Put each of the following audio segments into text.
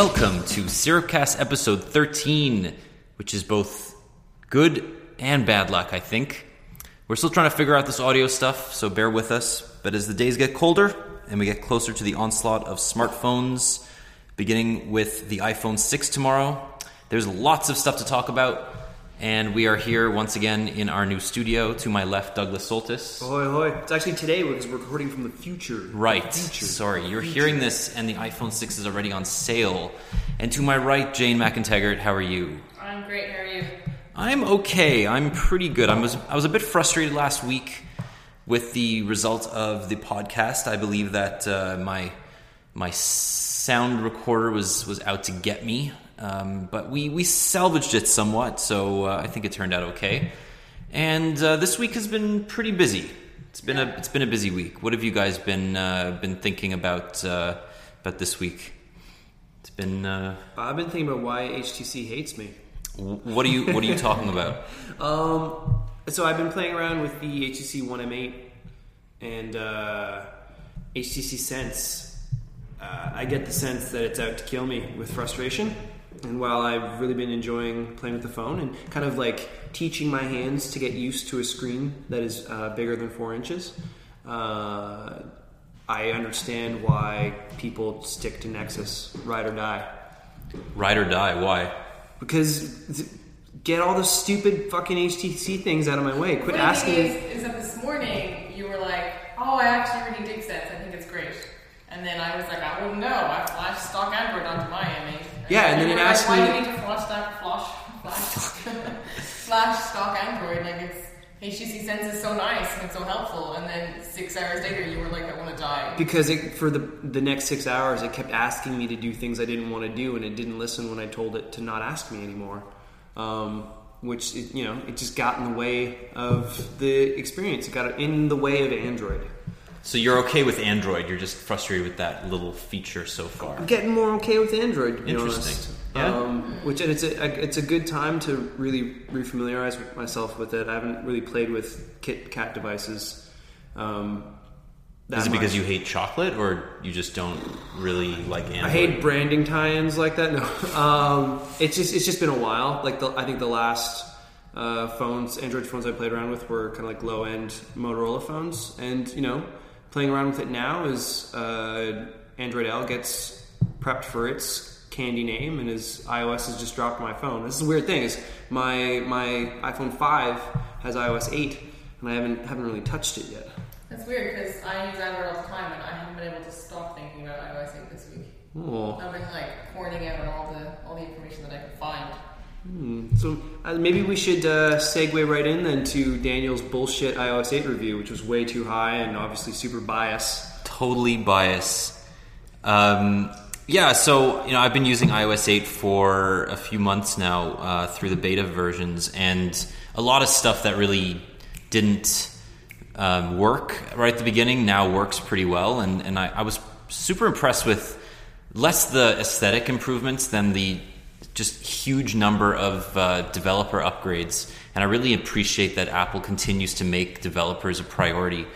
Welcome to Syrupcast episode 13, which is both good and bad luck, I think. We're still trying to figure out this audio stuff, so bear with us. But as the days get colder and we get closer to the onslaught of smartphones, beginning with the iPhone 6 tomorrow, there's lots of stuff to talk about. And we are here once again in our new studio. To my left, Douglas Soltys. Ahoy, ahoy. It's actually today because we're recording from the future. Right. Future. Sorry, you're hearing this, and the iPhone 6 is already on sale. And to my right, Jane McEntegart, how are you? I'm great. How are you? I'm okay. I'm pretty good. I was I was a bit frustrated last week with the result of the podcast. I believe that uh, my my sound recorder was was out to get me, um, but we we salvaged it somewhat. So uh, I think it turned out okay. And uh, this week has been pretty busy. It's been a it's been a busy week. What have you guys been uh, been thinking about uh, about this week? It's been. Uh, I've been thinking about why HTC hates me. what are you What are you talking about? Um, so I've been playing around with the HTC One M8 and uh, HTC Sense. Uh, I get the sense that it's out to kill me with frustration. And while I've really been enjoying playing with the phone and kind of like teaching my hands to get used to a screen that is uh, bigger than four inches, uh, I understand why people stick to Nexus, ride or die. Ride or die? Why? Because th- get all the stupid fucking HTC things out of my way. Quit Funny asking. thing is, is that this morning you were like, "Oh, I actually really dig Sense. I think it's great." And then I was like, "I wouldn't know. I flashed stock Android onto my M8." Yeah, and then it asked like, me- "Why do you need to flash that flash flash flash stock Android? Like it's HTC Sense is so nice and it's so helpful." And then six hours later, you were like, "I want to die." Because it, for the the next six hours, it kept asking me to do things I didn't want to do, and it didn't listen when I told it to not ask me anymore. Um, which it, you know, it just got in the way of the experience. It got in the way of Android. So you're okay with Android? You're just frustrated with that little feature so far. I'm getting more okay with Android. To be Interesting. honest. Yeah? Um, which and it's a it's a good time to really refamiliarize myself with it. I haven't really played with KitKat devices. Um, Is it because you hate chocolate, or you just don't really like Android? I hate branding tie-ins like that. No, um, it's just it's just been a while. Like the, I think the last uh, phones, Android phones I played around with were kind of like low-end Motorola phones, and you know, playing around with it now is uh, Android L gets prepped for its candy name, and as iOS has just dropped my phone. This is a weird thing. Is my my iPhone five has iOS eight, and I haven't haven't really touched it yet. That's weird because I use Android all the time and I haven't been able to stop thinking about iOS 8 this week. Oh. I've been like pouring out all the all the information that I can find. So uh, maybe we should uh, segue right in then to Daniel's bullshit iOS 8 review, which was way too high and obviously super biased. totally biased. Um, yeah, so you know, I've been using iOS 8 for a few months now uh, through the beta versions, and a lot of stuff that really didn't um, work right at the beginning now works pretty well, and and I, I was super impressed with less the aesthetic improvements than the just huge number of uh, developer upgrades, and I really appreciate that Apple continues to make developers a priority.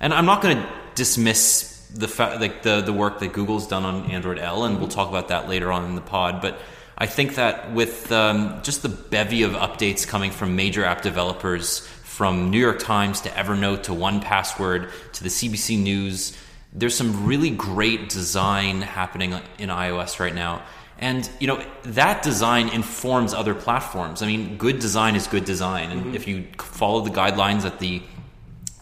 And I'm not going to dismiss the fa- like the the work that Google's done on Android L, and we'll talk about that later on in the pod. But I think that with um, just the bevy of updates coming from major app developers, from New York Times to Evernote to 1Password to the CBC News, there's some really great design happening in iOS right now. And you know that design informs other platforms. I mean, good design is good design, and if you follow the guidelines that the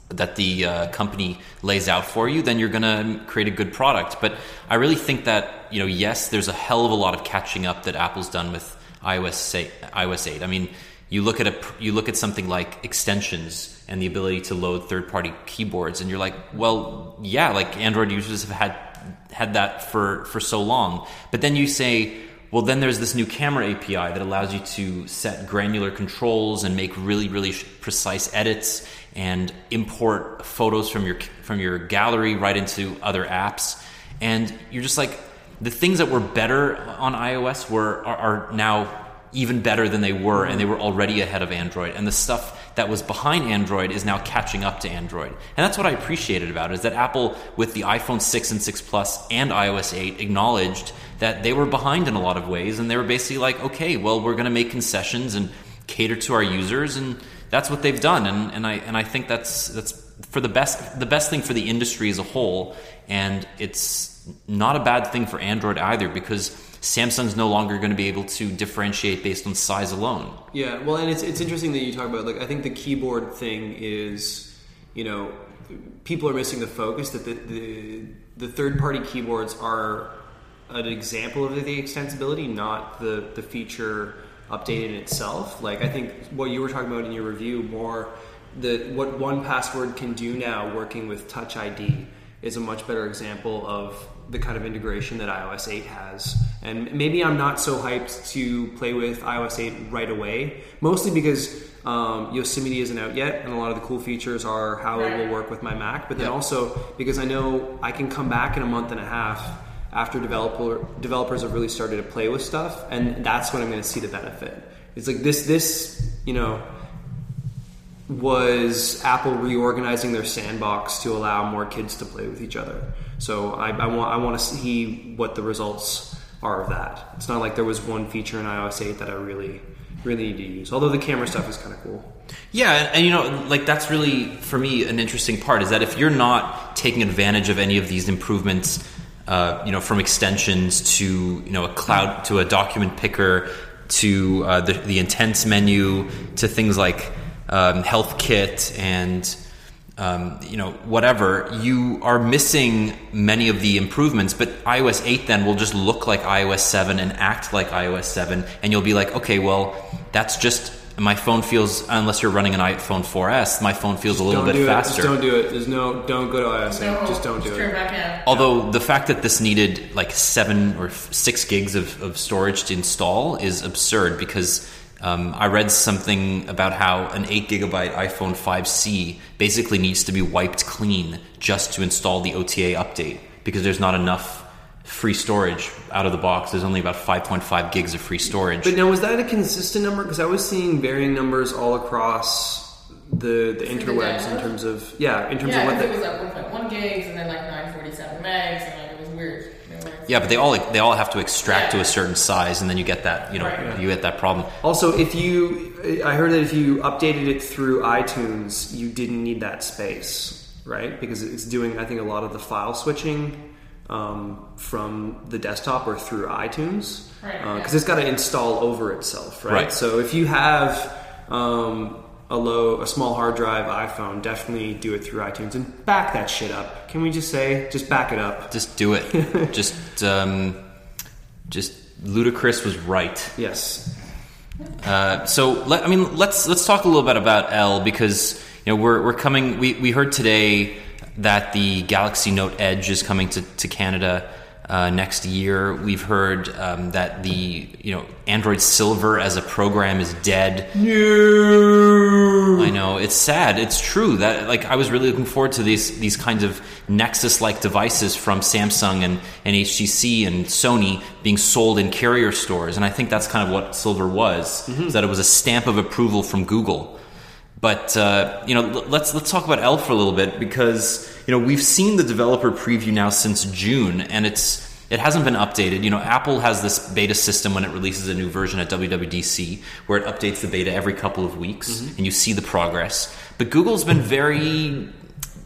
that the uh, company lays out for you, then you're going to create a good product. But I really think that you know, yes, there's a hell of a lot of catching up that Apple's done with iOS 8. iOS 8. I mean, you look at a you look at something like extensions and the ability to load third-party keyboards, and you're like, well, yeah, like Android users have had had that for for so long. But then you say, well, then there's this new camera API that allows you to set granular controls and make really really precise edits and import photos from your from your gallery right into other apps. And you're just like the things that were better on iOS were are, are now even better than they were, and they were already ahead of Android. And the stuff that was behind Android is now catching up to Android. And that's what I appreciated about it is that Apple, with the iPhone 6 and 6 Plus and iOS 8, acknowledged that they were behind in a lot of ways, and they were basically like, okay, well, we're going to make concessions and cater to our users, and that's what they've done. And, and I and I think that's that's for the best the best thing for the industry as a whole, and it's not a bad thing for Android either because Samsung's no longer going to be able to differentiate based on size alone. Yeah, well, and it's it's interesting that you talk about like I think the keyboard thing is, you know, people are missing the focus that the the, the third party keyboards are an example of the extensibility, not the the feature update in itself. Like I think what you were talking about in your review more the what 1Password can do now working with touch id is a much better example of the kind of integration that iOS 8 has. And maybe I'm not so hyped to play with iOS 8 right away, mostly because um, Yosemite isn't out yet, and a lot of the cool features are how it will work with my Mac. But then also because I know I can come back in a month and a half after developer developers have really started to play with stuff, and that's when I'm going to see the benefit. It's like this, this, you know was Apple reorganizing their sandbox to allow more kids to play with each other. So I, I want I want to see what the results are of that. It's not like there was one feature in iOS 8 that I really really need to use. Although the camera stuff is kind of cool. Yeah, and, and, you know, like that's really for me an interesting part is that if you're not taking advantage of any of these improvements, uh, you know, from extensions to you know a cloud to a document picker to uh, the, the intense menu to things like um, HealthKit and um, you know, whatever, you are missing many of the improvements. But iOS 8 then will just look like iOS 7 and act like iOS 7, and you'll be like, okay, well, that's just my phone feels. Unless you're running an iPhone 4S, my phone feels just a little bit faster. Just don't do it. There's no. Don't go to iOS 8. No, just don't just do it. Although the fact that this needed like seven or six gigs of, of storage to install is absurd because um, I read something about how an 8 gigabyte iPhone 5C basically needs to be wiped clean just to install the OTA update because there's not enough free storage out of the box. There's only about 5.5 gigs of free storage. But now, was that a consistent number? Because I was seeing varying numbers all across the the interwebs in terms of yeah, in terms yeah, of what the, it was like 1.1 gigs and then like 947 megs and like it was weird. Yeah, but they all they all have to extract to a certain size, and then you get that you know right. you get that problem. Also, if you, I heard that if you updated it through iTunes, you didn't need that space, right? Because it's doing, I think, a lot of the file switching um, from the desktop or through iTunes, because right, uh, yeah. it's got to install over itself, right? right? So if you have um, a low, a small hard drive iPhone, definitely do it through iTunes and back that shit up. Can we just say, just back it up? Just do it. just, um, just Ludacris was right. Yes. Uh, so let, I mean, let's let's talk a little bit about L because you know we're we're coming. We we heard today that the Galaxy Note Edge is coming to to Canada uh, next year. We've heard um, that the you know Android Silver as a program is dead. No, I know it's sad. It's true that like I was really looking forward to these these kinds of Nexus like devices from Samsung and, and HTC and Sony being sold in carrier stores, and I think that's kind of what Silver was. Mm-hmm. Is that it was a stamp of approval from Google. But uh, you know, let's let's talk about L for a little bit because you know we've seen the developer preview now since June, and it's it hasn't been updated. You know, Apple has this beta system when it releases a new version at WWDC, where it updates the beta every couple of weeks, mm-hmm. and you see the progress. But Google's been very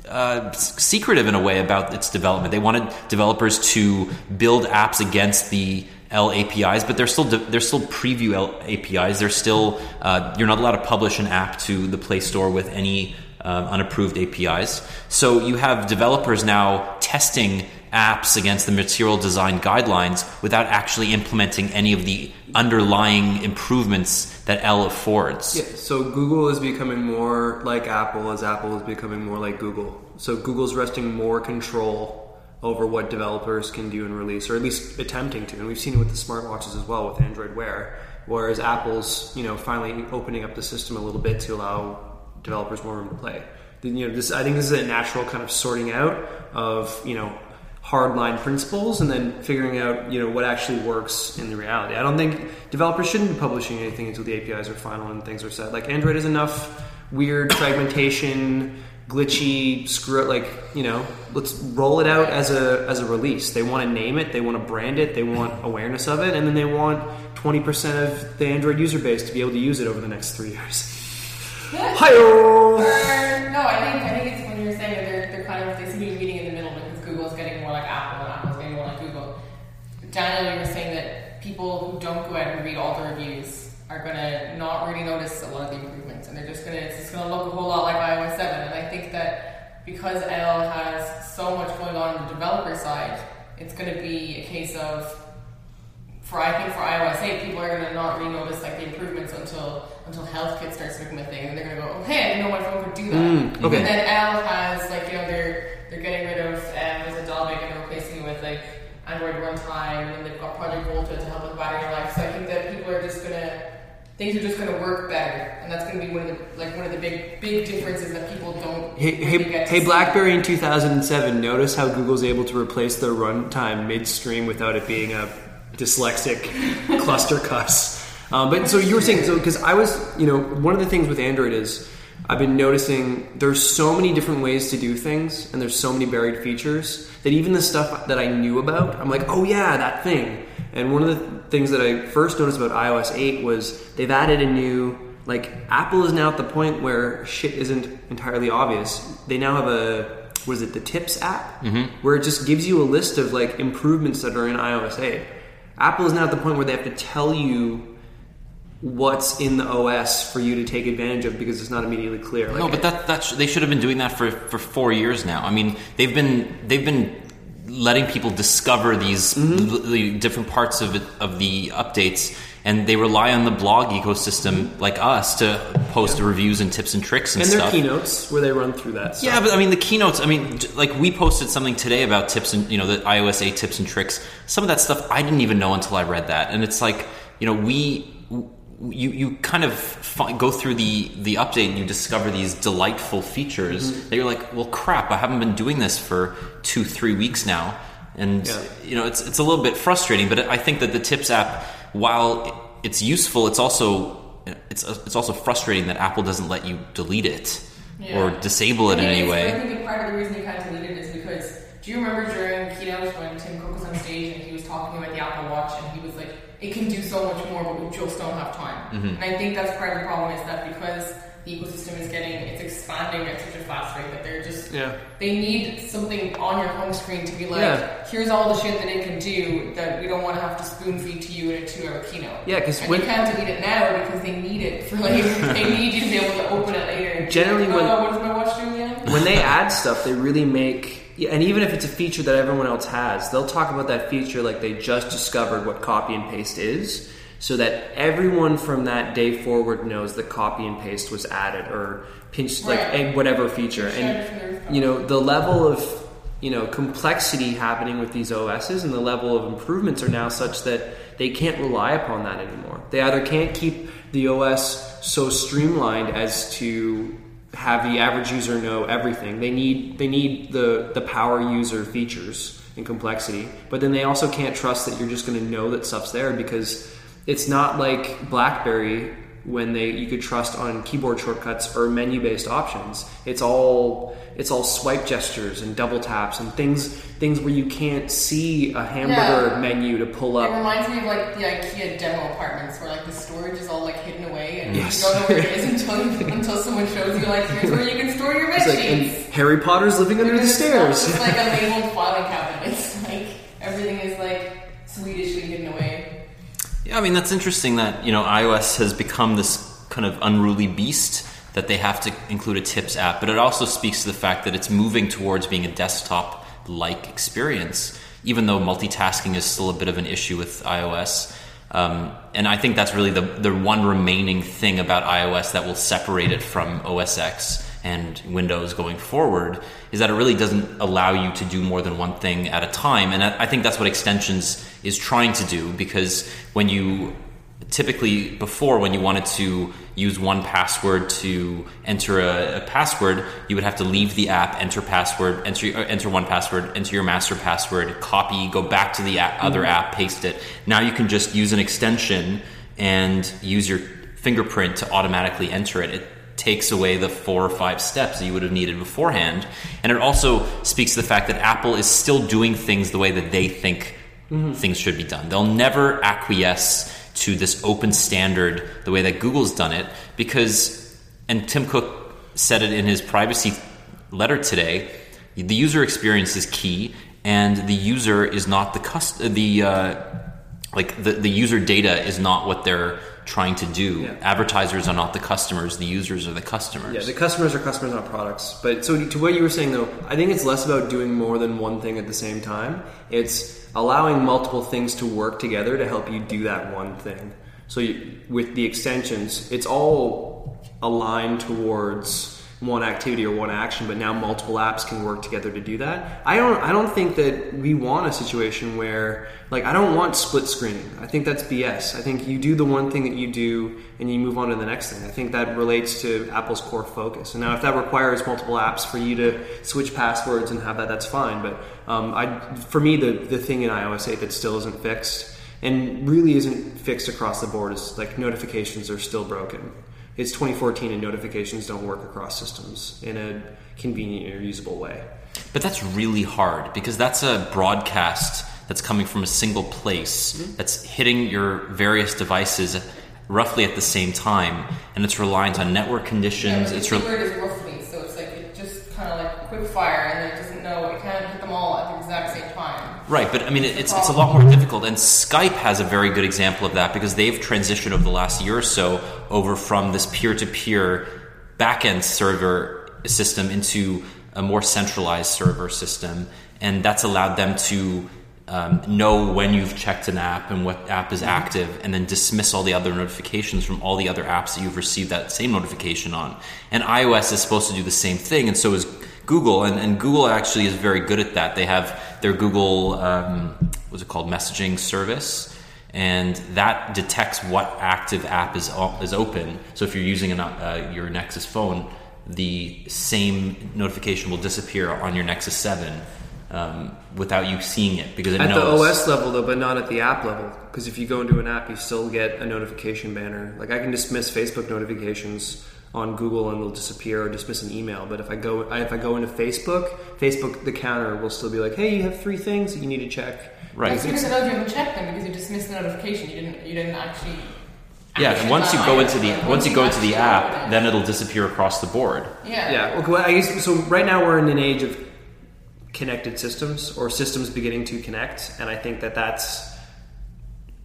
uh, secretive in a way about its development. They wanted developers to build apps against the L APIs, but they're still they're still preview L APIs. They're still uh, you're not allowed to publish an app to the Play Store with any um, unapproved APIs. So you have developers now testing apps against the material design guidelines without actually implementing any of the underlying improvements that L affords. Yeah, so Google is becoming more like Apple as Apple is becoming more like Google. So Google's wresting more control over what developers can do and release, or at least attempting to. And we've seen it with the smartwatches as well with Android Wear. Whereas Apple's, you know, finally opening up the system a little bit to allow developers more room to play. You know, this I think this is a natural kind of sorting out of you know hardline principles and then figuring out you know what actually works in the reality. I don't think developers shouldn't be publishing anything until the APIs are final and things are set. Like Android has enough weird fragmentation, glitchy, screw it. Like you know, let's roll it out as a as a release. They want to name it, they want to brand it, they want awareness of it, and then they want twenty percent of the Android user base to be able to use it over the next three years. Hi Or, no, I think I think it's when you're saying that they're, they're kind of they seem to be meeting in the middle because Google's getting more like Apple and Apple's getting more like Google. Daniel, you were saying that people who don't go out and read all the reviews are gonna not really notice a lot of the and they're just gonna it's just gonna look a whole lot like iOS 7. And I think that because L has so much going on on the developer side, it's gonna be a case of for I think for iOS 8, people are gonna not really notice like the improvements until until HealthKit starts becoming a thing, and they're gonna go, "Oh, hey, I didn't know my phone could do that." Mm, okay. And then L has like you know they're they're getting rid of um, there's a Dalvik and they're replacing it with like Android runtime, and they've got Project Volta to help with battery life. So I think that people are just gonna things are just gonna work better, and that's gonna be one of the like one of the big big differences that people don't. Hey, really hey, get to hey. BlackBerry in 2007. Notice how Google's able to replace their runtime midstream without it being a dyslexic cluster cuss. Um, but so you were saying so because I was, you know, one of the things with Android is I've been noticing there's so many different ways to do things, and there's so many buried features that even the stuff that I knew about, I'm like, oh yeah, that thing. And one of the things that I first noticed about iOS 8 was they've added a new like Apple is now at the point where shit isn't entirely obvious. They now have a was it, the Tips app, mm-hmm. where it just gives you a list of like improvements that are in iOS 8. Apple is now at the point where they have to tell you what's in the OS for you to take advantage of because it's not immediately clear. Like, No, but that that's they should have been doing that for for four years now. I mean, they've been they've been letting people discover these Mm-hmm. l- the different parts of it, of the updates, and they rely on the blog ecosystem like us to post reviews and tips and tricks and, and their stuff. keynotes where they run through that. Stuff. Yeah, but I mean the keynotes. I mean, like we posted something today about tips and you know the iOS 8 tips and tricks. Some of that stuff I didn't even know until I read that, and it's like you know we you you kind of fi- go through the the update and you discover these delightful features Mm-hmm. that you're like, well, crap, I haven't been doing this for two three weeks now, and Yeah. you know it's it's a little bit frustrating. But I think that the Tips app, while it's useful, it's also it's it's also frustrating that Apple doesn't let you delete it or disable it in I think any way. I think part of the reason you can't delete it is because do you remember during keynote when Tim Cook was on stage and he was talking about the Apple Watch and he was like, it can do so much more, but we just don't have time. Mm-hmm. And I think that's part of the problem is that because the ecosystem is getting, it's expanding at such a fast rate that they're just, Yeah. they need something on your home screen to be like, Yeah. here's all the shit that it can do that we don't want to have to spoon feed to you in a two-hour keynote. Yeah, because when- you can't delete it now because they need it for like they need you to be able to open it later. Generally like, when- oh, what is my watch again? when they add stuff, they really make. Yeah, And even if it's a feature that everyone else has, they'll talk about that feature like they just discovered what copy and paste is, so that everyone from that day forward knows that copy and paste was added or pinched like Right. a whatever feature. And from the rooftop. you know the level of you know complexity happening with these OSs and the level of improvements are now such that they can't rely upon that anymore. They either can't keep the OS so streamlined as to have the average user know everything. They need they need the the power user features and complexity, but then they also can't trust that you're just going to know that stuff's there because it's not like BlackBerry when they you could trust on keyboard shortcuts or menu based options. It's all it's all swipe gestures and double taps and things things where you can't see a hamburger Yeah. menu to pull up. It reminds me of like the IKEA demo apartments where like the storage is all like hidden away and Yes. you don't know where it is until you, until someone shows you like here's where you can store your bed It's like. Harry Potter's living under the stairs. It's like a labeled filing cabinet. I mean that's interesting that you know iOS has become this kind of unruly beast that they have to include a tips app, but it also speaks to the fact that it's moving towards being a desktop like experience, even though multitasking is still a bit of an issue with iOS. Um, and I think that's really the, the one remaining thing about iOS that will separate it from OS X and Windows going forward is that it really doesn't allow you to do more than one thing at a time. And I, think that's what extensions is trying to do because when you typically before when you wanted to use 1Password to enter a, a, password you would have to leave the app enter password enter enter 1Password enter your master password copy go back to the app, other mm-hmm. app paste it now you can just use an extension and use your fingerprint to automatically enter it it takes away the four or five steps that you would have needed beforehand and it also speaks to the fact that apple is still doing things the way that they think mm-hmm. things should be done they'll never acquiesce to this open standard the way that Google's done it because and Tim Cook said it in his privacy letter today the user experience is key and the user is not the cust- the uh, like the, the user data is not what they're trying to do. Yeah. Advertisers are not the customers; the users are the customers. Yeah, the customers are customers, not products. But so to what you were saying, though, I think it's less about doing more than one thing at the same time. It's allowing multiple things to work together to help you do that one thing. So you, with the extensions, it's all aligned towards one activity or one action, but now multiple apps can work together to do that. I don't I don't think that we want a situation where like I don't want split screening. I think that's BS. I think you do the one thing that you do and you move on to the next thing. I think that relates to Apple's core focus. And now if that requires multiple apps for you to switch passwords and have that, that's fine. But um, I for me the the thing in iOS 8 that still isn't fixed and really isn't fixed across the board is like notifications are still broken it's 2014 and notifications don't work across systems in a convenient or usable way. But that's really hard because that's a broadcast that's coming from a single place mm-hmm. that's hitting your various devices roughly at the same time, and it's reliant on network conditions. Yeah, it's the re- word is roughly, so it's like it just kind of like quick fire, and it doesn't know it can't hit them all at the exact same time. Right, but I mean, it's it's a lot more difficult, and Skype has a very good example of that because they've transitioned over the last year or so over from this peer-to-peer backend server system into a more centralized server system, and that's allowed them to um, know when you've checked an app and what app is active, and then dismiss all the other notifications from all the other apps that you've received that same notification on. And iOS is supposed to do the same thing, and so is Google. And, and Google actually is very good at that. They have their Google, um, what's it called, messaging service. And that detects what active app is is open. So if you're using an, uh, your Nexus phone, the same notification will disappear on your Nexus Seven um, without you seeing it because it at knows. the OS level though, but not at the app level. Because if you go into an app, you still get a notification banner. Like I can dismiss Facebook notifications on Google and they'll disappear or dismiss an email. But if I go if I go into Facebook, Facebook the counter will still be like, hey, you have three things that you need to check. Right. It's because you haven't checked them because you dismissed the notification. You didn't you didn't actually. Yeah, and once you go into the once you go into the app, then it'll disappear across the board. Yeah. Yeah. Okay, well, I guess so. Right now we're in an age of connected systems or systems beginning to connect, and I think that that's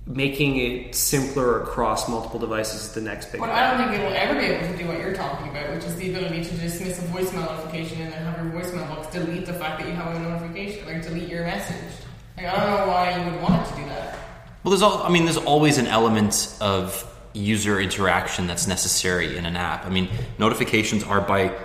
making it simpler across multiple devices is the next big. But I don't think it will ever be able to do what you're talking about, which is the ability to dismiss a voicemail notification and then have your voicemail box delete the fact that you have a notification, like delete your message. Like I don't know why you would want it to do that. Well, there's all. I mean, there's always an element of user interaction that's necessary in an app. I mean, notifications are by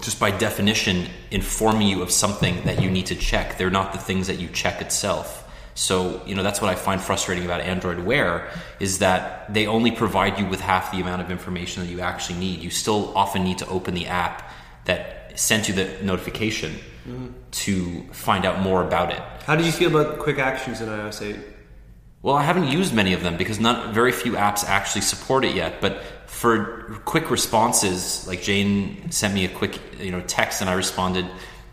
just by definition informing you of something that you need to check. They're not the things that you check itself. So, you know, that's what I find frustrating about Android Wear is that they only provide you with half the amount of information that you actually need. You still often need to open the app that sent you the notification mm-hmm. to find out more about it. How did you feel about quick actions in iOS 8? Well, I haven't used many of them because not very few apps actually support it yet. But for quick responses, like Jane sent me a quick you know text and I responded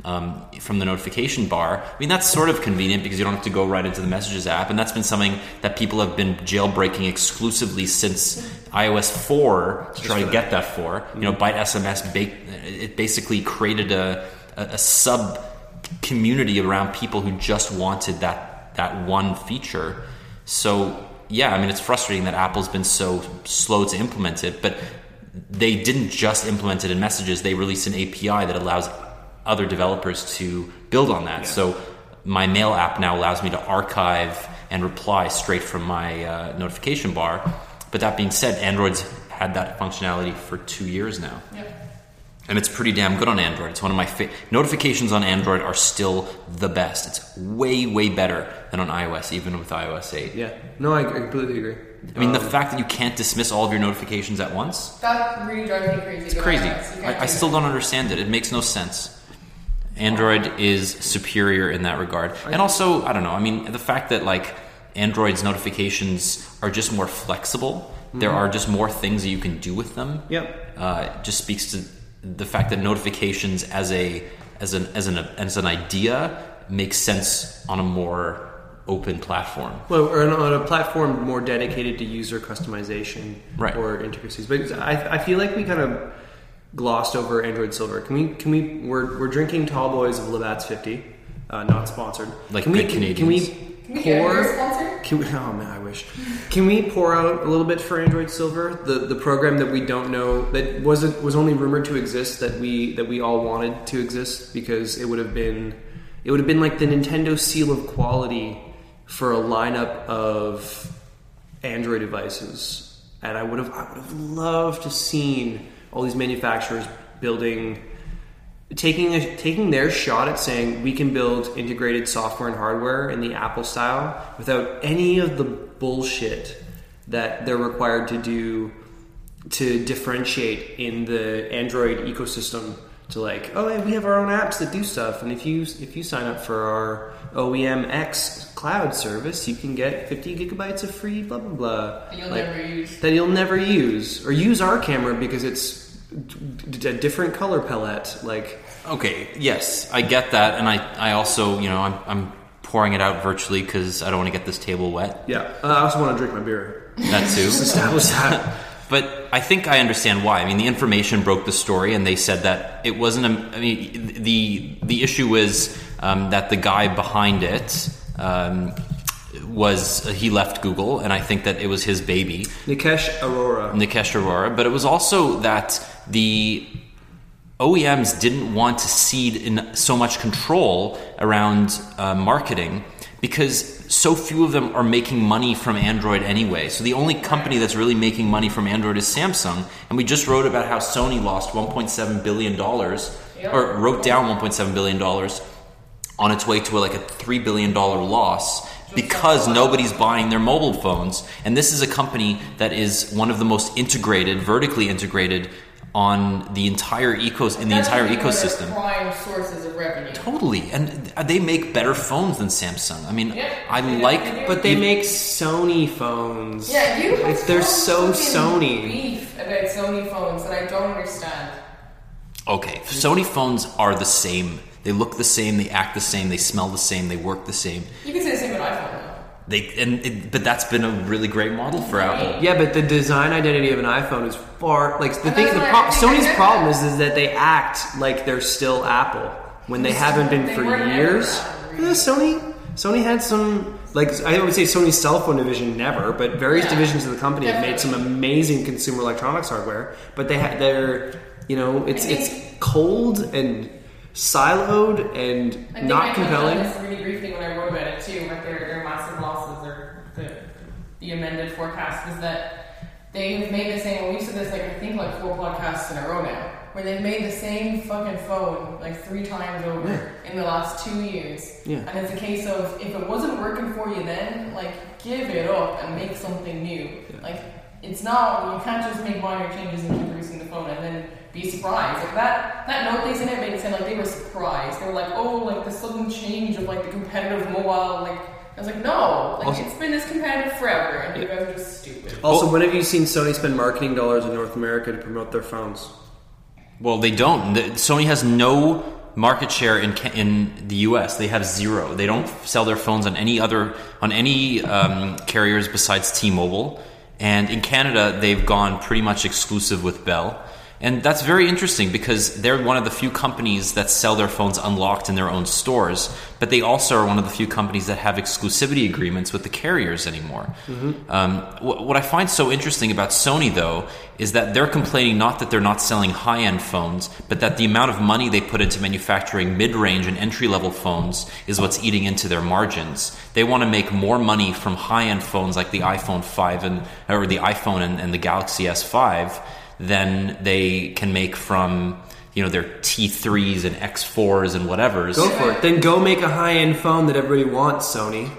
um, from the notification bar. I mean, that's sort of convenient because you don't have to go right into the Messages app, and that's been something that people have been jailbreaking exclusively since iOS 4 to try to get that for. You know, biteSMS, it basically created a, a, a sub community around people who just wanted that that one feature. So yeah, I mean, it's frustrating that Apple's been so slow to implement it, but they didn't just implement it in messages; they released an API that allows other developers to build on that. So my mail app now allows me to archive and reply straight from my uh, notification bar. But that being said, Android's had that functionality for two years now Yep. and it's pretty damn good on Android. It's one of my fa- notifications on Android are still the best. It's way way better than on iOS, even with iOS 8. Yeah. No, I, I completely agree. I mean, the Um, fact that you can't dismiss all of your notifications at once, That really drives me crazy. it's crazy. I, I still don't understand it. It makes no sense. Android is superior in that regard, and also I don't know. I mean, the fact that like Android's notifications are just more flexible. There are just more things that you can do with them. Yep. uh, just speaks to the fact that notifications as a as an as an as an idea makes sense on a more open platform. Well, or on- on a platform more dedicated to user customization Right. or intricacies. But I, I feel like we kind of glossed over Android Silver. Can we? Can we? We're, we're drinking Tall Boys of Labatt's Fifty, uh, not sponsored. Like can we, good Can we Can we pour? Can we, oh man, I wish. Can we pour out a little bit for Android Silver, the the program that we don't know that wasn't was only rumored to exist that we that we all wanted to exist because it would have been it would have been like the Nintendo seal of quality for a lineup of Android devices, and I would have I would have loved to seen all these manufacturers building taking a, taking their shot at saying we can build integrated software and hardware in the Apple style without any of the bullshit that they're required to do to differentiate in the Android ecosystem to like oh hey, we have our own apps that do stuff and if you if you sign up for our OEM X cloud service you can get 50 gigabytes of free blah blah blah That you'll Like, never use. that you'll never use or use our camera because it's d- d- a different color palette like Okay, yes, I get that, and I I also you know I'm I'm pouring it out virtually because I don't want to get this table wet. Yeah, uh, I also want to drink my beer. That too. Establish that. But I think I understand why. I mean, the information broke the story, and they said that it wasn't. A, I mean, the the issue was um, that the guy behind it um, was he left Google, and I think that it was his baby, Nikesh Arora. Nikesh Arora. But it was also that the OEMs didn't want to cede in so much control around uh, marketing because so few of them are making money from Android anyway. So the only company that's really making money from Android is Samsung. And we just wrote about how Sony lost 1.7 billion dollars, or wrote down 1.7 billion dollars on its way to a, like a three billion dollar loss because nobody's buying their mobile phones. And this is a company that is one of the most integrated, vertically integrated on the entire ecos in the entire one of ecosystem. Prime sources of revenue. Totally, and they make better phones than Samsung. I mean, Yeah, I they like, they do. But they make Sony phones. Yeah, you have they're some so Sony. beef about Sony phones that I don't understand. Okay, Sony phones are the same. They look the same. They act the same. They smell the same. They work the same. You can say the same about iPhone though. They and it, but that's been a really great model for Apple. Yeah, but the design identity of an iPhone is far like the And thing. The why pro- I think I Sony's problem is is that they act like they're still Apple when they They haven't been they for years. Yeah, Sony Sony had some like I would say Sony's cell phone division never, but various Yeah, divisions of the company have made some amazing consumer electronics hardware. But they had they're you know it's it's cold and siloed and I think not I compelling. on this really briefly when I wrote about it too. Like their, their massive losses or the, the amended forecast was that they've made the same. We've said this like I think like four podcasts in a row now, where they've made the same fucking phone like three times over in the last two years. Yeah. And it's a case of if it wasn't working for you then, like give it up and make something new. Yeah. Like it's not you can't just make minor changes and keep producing the phone and then be surprised. Like that that note they sent it made it sound like they were surprised. They were like, oh, like the sudden change of like the competitive mobile. Like I was like, no, like Also- it's been this competitive forever, and you guys are just stupid. Also, when have you seen Sony spend marketing dollars in North America to promote their phones? Well, they don't. The, Sony has no market share in in the U.S. They have zero. They don't sell their phones on any other on any um, carriers besides T-Mobile. And in Canada, they've gone pretty much exclusive with Bell. And that's very interesting because they're one of the few companies that sell their phones unlocked in their own stores, but they also are one of the few companies that have exclusivity agreements with the carriers anymore. Um, wh- what I find so interesting about Sony, though, is that they're complaining not that they're not selling high end phones, but that the amount of money they put into manufacturing mid range and entry level phones is what's eating into their margins. They want to make more money from high end phones like the iPhone 5 and or the iPhone and, and the Galaxy S5 than they can make from you know their T3s and X4s and whatever's. Go for it. Then go make a high end phone that everybody wants, Sony.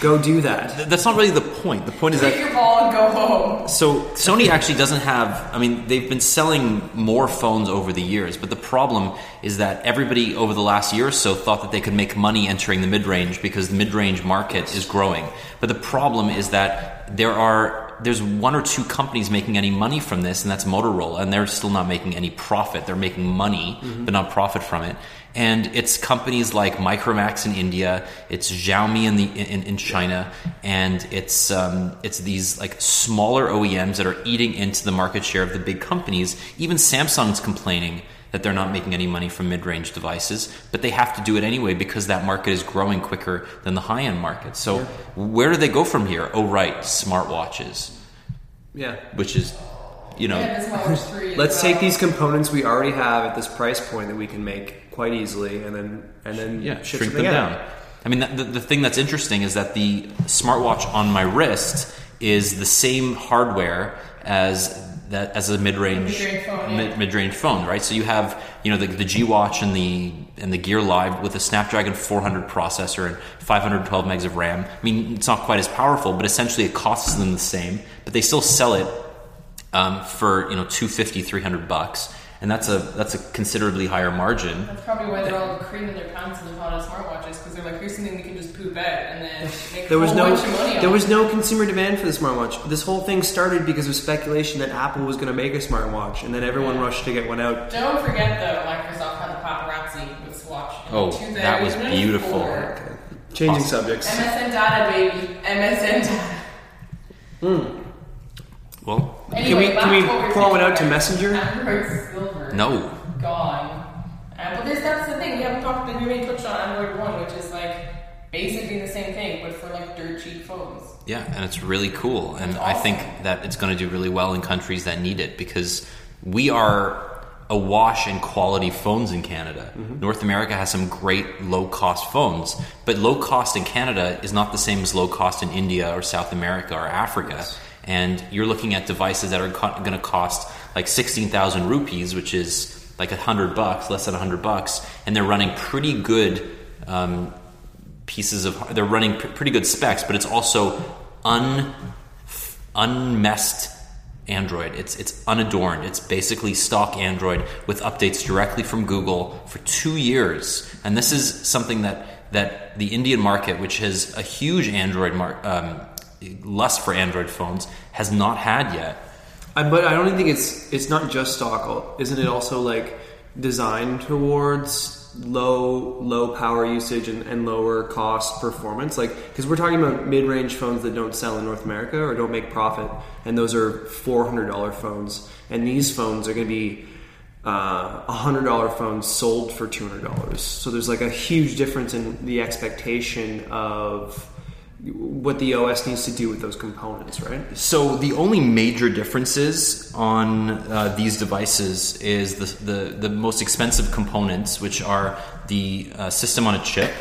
Go do that. That's not really the point. The point is that. Take that your ball and go home. So Sony actually doesn't have. I mean, they've been selling more phones over the years, but the problem is that everybody over the last year or so thought that they could make money entering the mid-range because the mid-range market is growing. But the problem is that there are there's one or two companies making any money from this, and that's Motorola, and they're still not making any profit. They're making money, but not profit from it. And it's companies like Micromax in India, it's Xiaomi in the in, in China, and it's um, it's these like smaller OEMs that are eating into the market share of the big companies. Even Samsung's complaining that they're not making any money from mid-range devices, but they have to do it anyway because that market is growing quicker than the high-end market. So where do they go from here? Oh, right, smartwatches, Yeah. which is, you know, Yeah, this Watch 3 as Let's well. take these components we already have at this price point that we can make quite easily, and then and then yeah, ship shrink them something down. out. I mean, the, the thing that's interesting is that the smartwatch on my wrist is the same hardware as that as a mid-range Mid-range phone, yeah. mid-range phone, right? So you have you know the, the G Watch and the and the Gear Live with a Snapdragon 400 processor and 512 megs of RAM. I mean, it's not quite as powerful, but essentially it costs them the same, but they still sell it um, for you know 250 300 bucks and that's a that's a considerably higher margin That's probably why they're all creaming their pants in the pot of smartwatches because they're like, here's something we can just poop out and then make There a was whole no bunch of money on there it. was no consumer demand for the smartwatch. This whole thing started because of speculation that Apple was going to make a smartwatch, and then everyone Yeah. rushed to get one out. Don't forget though, Microsoft had the paparazzi with Swatch. in Oh, that was 2004. beautiful. Changing Awesome. subjects. MSN data, baby. MSN data. Hmm. well Anyway, we- can we to what were pour one out to about. Messenger? Android Silver. no Gone. Uh, but this, that's the thing. We haven't talked. We haven't touched on Android One, which is like basically the same thing, but for like dirt cheap phones. yeah and it's really cool and That's i think that it's going to do really well in countries that need it because we are awash in quality phones in canada north america has some great low cost phones but low cost in canada is not the same as low cost in india or south america or africa and you're looking at devices that are co- going to cost like 16000 rupees which is like a hundred bucks less than a hundred bucks and they're running pretty good um, pieces of they're running pr- pretty good specs but it's also un unmessed android. It's it's unadorned. It's basically stock android with updates directly from google for 2 years. And this is something that that the indian market which has a huge android mar- um, lust for android phones has not had yet But I don't think it's it's not just stock. Isn't it also like designed towards low low power usage and, and lower cost performance? Like because we're talking about mid range phones that don't sell in North America or don't make profit, and those are four hundred dollar phones, and these phones are going to be uh, a hundred dollar phones sold for two hundred dollars. So there's like a huge difference in the expectation of what the OS needs to do with those components, right? So the only major differences on uh, these devices is the, the, the most expensive components, which are the uh, system on a chip.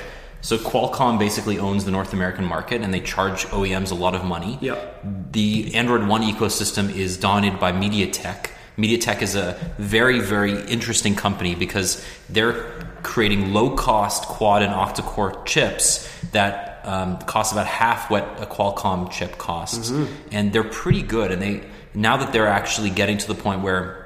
So Qualcomm basically owns the North American market, and they charge OEMs a lot of money. Yep. The Android One ecosystem is dominated by MediaTek. MediaTek is a very, very interesting company because they're creating low-cost quad and octa-core chips that um, cost about half what a Qualcomm chip costs, and they're pretty good. And they now that they're actually getting to the point where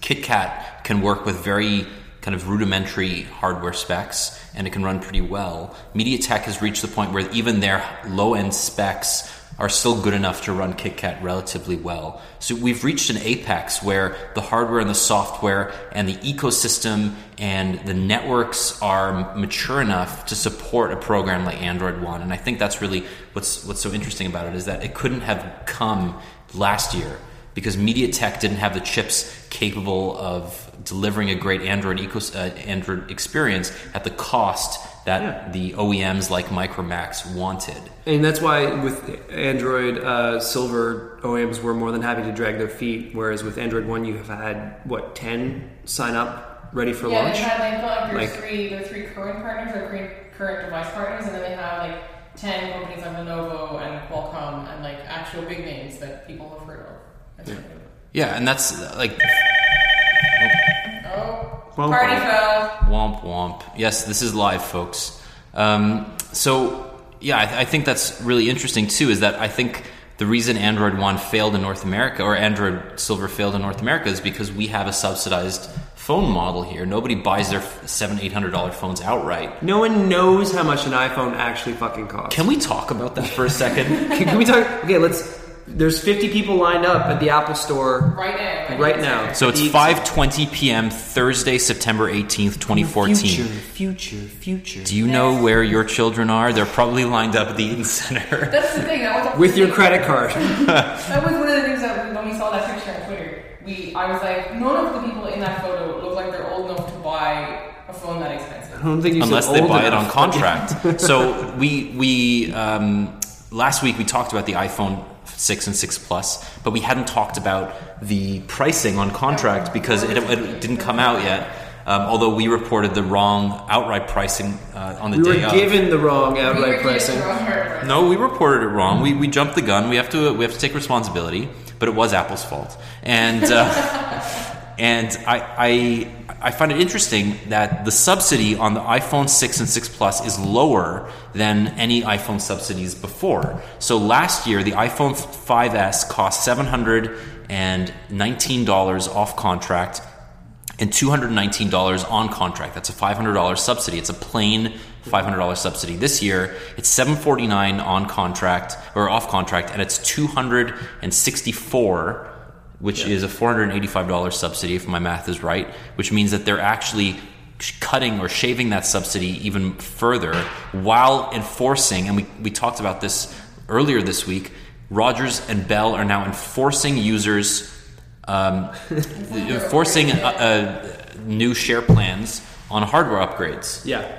KitKat can work with very kind of rudimentary hardware specs and it can run pretty well. MediaTek has reached the point where even their low end specs are still good enough to run KitKat relatively well. So we've reached an apex where the hardware and the software and the ecosystem and the networks are mature enough to support a program like Android One. And I think that's really what's what's so interesting about it is that it couldn't have come last year because MediaTek didn't have the chips capable of delivering a great Android ecos- uh, Android experience at the cost that Yeah. the OEMs like Micromax wanted. And that's why with Android uh, Silver, OEMs were more than happy to drag their feet, whereas with Android One, you have had what ten sign up ready for yeah, launch. they had like, felt like there's Like- three, there are three current partners or three current device partners, and then they have like ten companies like Lenovo and Qualcomm and like actual big names that people have heard of. That's yeah. Yeah, and that's like Oh, Womp party womp. fell. Womp womp. Yes, this is live, folks. Um, so, yeah, I, I think that's really interesting too. Is that I think the reason Android One failed in North America or Android Silver failed in North America is because we have a subsidized phone model here. Nobody buys their seven, eight hundred dollar phones outright. No one knows how much an iPhone actually fucking costs. Can we talk about that for a second? Can, can we talk? Okay, let's. There's 50 people lined up at the Apple Store Right now. right now. so it's five twenty p.m. Thursday, September eighteenth, twenty fourteen. Future, future, future. Do you know where your children are? They're probably lined up at the Eaton Center. That's the thing. That was With your credit card. That was one of the things that when we saw that picture on Twitter, we I was like, none of the people in that photo look like they're old enough to buy a phone that expensive. I don't think you said unless they old buy it on contract. so we we um, last week we talked about the iPhone six and six plus, but we hadn't talked about the pricing on contract because it, it didn't come out yet. Um, although we reported the wrong outright pricing uh, on the We day were of. given the wrong outright given pricing. wrong. No, we reported it wrong. We, we jumped the gun. We have to we have to take responsibility, but it was Apple's fault. And uh, and I, I I find it interesting that the subsidy on the iPhone 6 and 6 Plus is lower than any iPhone subsidies before. So last year, the iPhone 5S cost seven hundred and nineteen dollars off contract and $219 on contract. That's a $500 subsidy. It's a plain $500 subsidy. This year, it's 749 on contract or off contract, and it's $264, which is a $485 subsidy, if my math is right, which means that they're actually cutting or shaving that subsidy even further while enforcing, and we, we talked about this earlier this week, Rogers and Bell are now enforcing users um, enforcing uh, uh, new share plans on hardware upgrades. Yeah.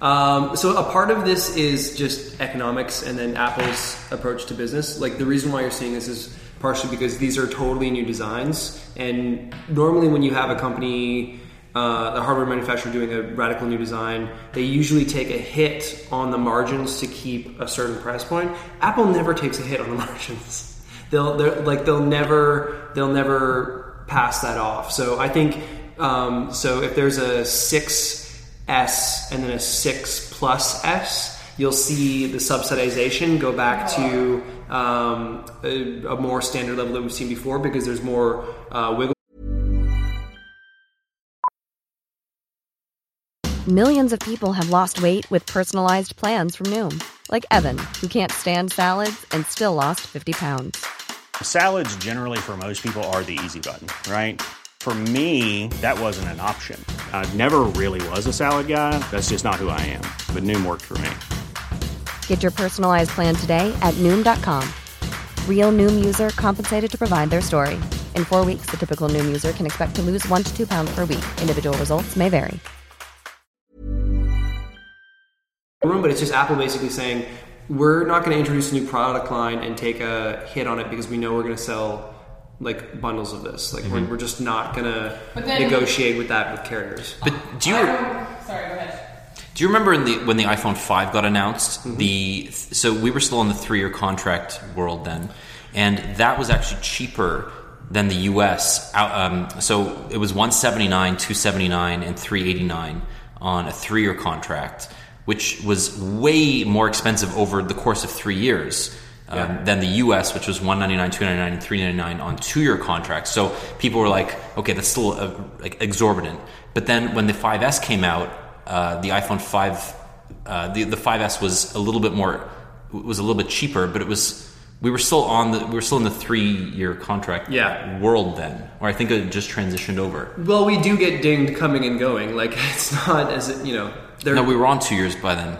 Um, so a part of this is just economics and then Apple's approach to business. Like the reason why you're seeing this is partially because these are totally new designs, and normally when you have a company, uh, a hardware manufacturer doing a radical new design, they usually take a hit on the margins to keep a certain price point. Apple never takes a hit on the margins. They'll like they'll never they'll never pass that off. So I think um, so. If there's a six S and then a six plus S, you'll see the subsidization go back to um, a, a more standard level that we've seen before because there's more uh, wiggle. Millions of people have lost weight with personalized plans from Noom, like Evan, who can't stand salads and still lost 50 pounds. Salads, generally, for most people, are the easy button, right? For me, that wasn't an option. I never really was a salad guy. That's just not who I am. But Noom worked for me. Get your personalized plan today at Noom.com. Real Noom user compensated to provide their story. In four weeks, the typical Noom user can expect to lose one to two pounds per week. Individual results may vary. room, but it's just Apple basically saying we're not going to introduce a new product line and take a hit on it because we know we're going to sell like bundles of this. Like we're, mm-hmm. we're just not going to negotiate with that with carriers. But do you sorry, go ahead. Do you remember in the when the iPhone five got announced? The so we were still in the three year contract world then, and that was actually cheaper than the U.S. Um, so it was one seventy nine, two seventy nine, and three eighty nine on a three year contract, which was way more expensive over the course of three years. Um, Yeah. than the U.S., which was one ninety nine, two ninety nine, and three ninety nine on two year contracts. So people were like, okay, that's still uh, like exorbitant. But then when the 5S came out, uh, the iPhone 5, uh, the the 5S was a little bit more, was a little bit cheaper, but it was we were still on the we were still in the three year contract Yeah. world then, or I think it just transitioned over. Well, we do get dinged coming and going. Like it's not as it, you know. There, No, we were on two years by then.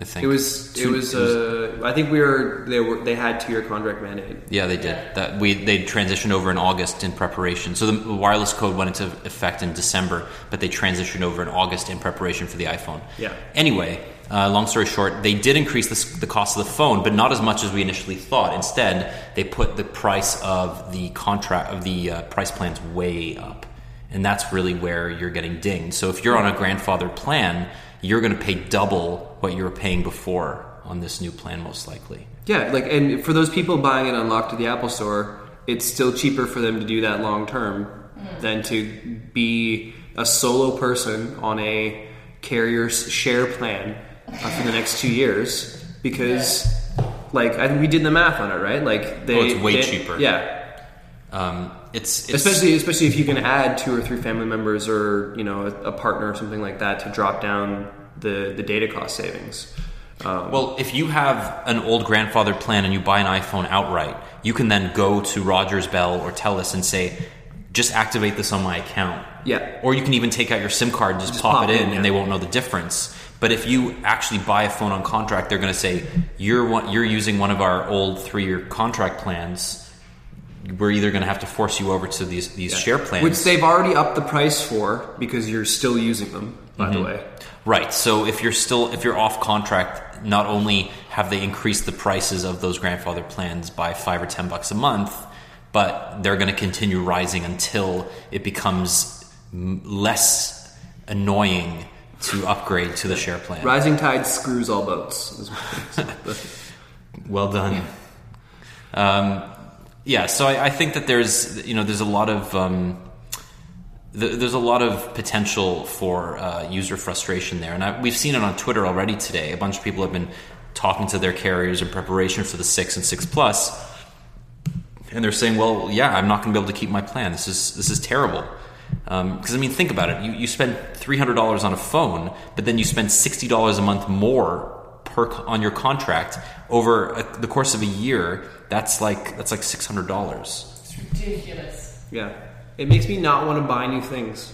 I think it was it Two- was uh. I think we were they were they had two year contract mandate. Yeah, they did. That we they transitioned over in August in preparation. So the wireless code went into effect in December, but they transitioned over in August in preparation for the iPhone. Yeah. Anyway, uh, long story short, they did increase the, the cost of the phone, but not as much as we initially thought. Instead, they put the price of the contract of the uh, price plans way up, and that's really where you're getting dinged. So if you're on a grandfathered plan, you're going to pay double what you were paying before on this new plan, most likely. Yeah, like and for those people buying it unlocked at the Apple Store, it's still cheaper for them to do that long term than to be a solo person on a carrier's share plan uh, for the next two years because, like, I, we did the math on it, right? Like, they Oh, it's way they- cheaper. Yeah, Um, it's, it's especially especially if you can add two or three family members or you know a, a partner or something like that to drop down the the data cost savings. Um, Well, if you have an old grandfather plan and you buy an iPhone outright, you can then go to Rogers Bell or Telus and say, just activate this on my account. Yeah. Or you can even take out your SIM card and just, Just pop, pop it in, in, yeah. and they won't know the difference. But if you actually buy a phone on contract, they're going to say you're one, you're using one of our old three year contract plans. We're either going to have to force you over to these these share plans, which they've already upped the price for because you're still using them. By the way, Right. So if you're still if you're off contract, not only have they increased the prices of those grandfather plans by five or ten bucks a month, but they're going to continue rising until it becomes m- less annoying to upgrade to the share plan. rising tide screws all boats. is what it is. Well done. Um, yeah, so I, I think that there's you know there's a lot of um, th- there's a lot of potential for uh, user frustration there, and I, we've seen it on Twitter already today. A bunch of people have been talking to their carriers in preparation for the six and six plus, and they're saying, "Well, yeah, I'm not going to be able to keep my plan. This is this is terrible." Because I mean, think about it. You, you spend three hundred dollars on a phone, but then you spend sixty dollars a month more per co- on your contract over a, the course of a year. That's like that's like six hundred dollars. It's ridiculous. yeah, it makes me not want to buy new things,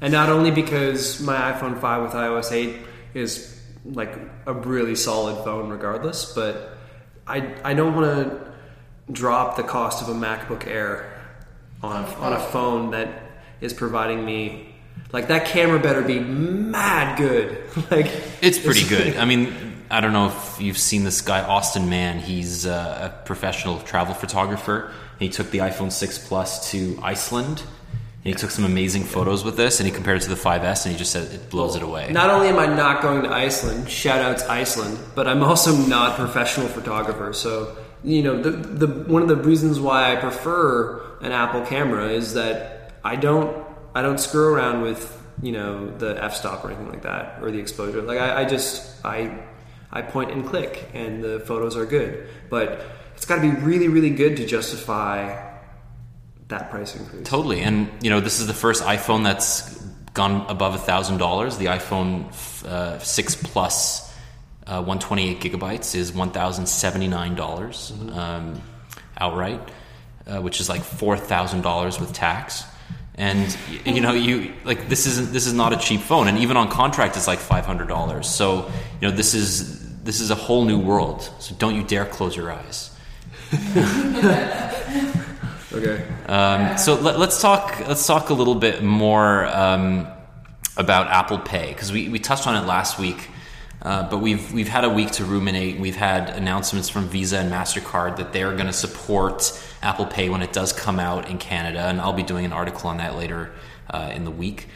and not only because my iPhone five with iOS eight is like a really solid phone, regardless, but I I don't want to drop the cost of a MacBook Air on a, on a phone that is providing me like that camera better be mad good. like It's pretty good. I mean, I don't know if you've seen this guy Austin Mann. He's uh, a professional travel photographer. He took the iPhone 6 Plus to Iceland. And he took some amazing photos with this, and he compared it to the 5S, and he just said it blows it away. Not only am I not going to Iceland, shout outs Iceland, but I'm also not a professional photographer. So, you know, the, the one of the reasons why I prefer an Apple camera is that I don't I don't screw around with you know the f stop or anything like that or the exposure. Like I, I just I I point and click, and the photos are good. But it's got to be really really good to justify that price increase. Totally, and you know this is the first iPhone that's gone above a thousand dollars. The iPhone uh, six Plus, uh, one twenty eight gigabytes is one thousand seventy nine dollars um, outright, uh, which is like four thousand dollars with tax. And you know you like this isn't this is not a cheap phone, and even on contract it's like five hundred dollars. So you know this is this is a whole new world. So don't you dare close your eyes. Okay. Um, so let, us talk. Let's talk a little bit more um, about Apple Pay because we, we touched on it last week, uh, but we've we've had a week to ruminate. We've had announcements from Visa and Mastercard that they are going to support Apple Pay when it does come out in Canada, and I'll be doing an article on that later uh, in the week.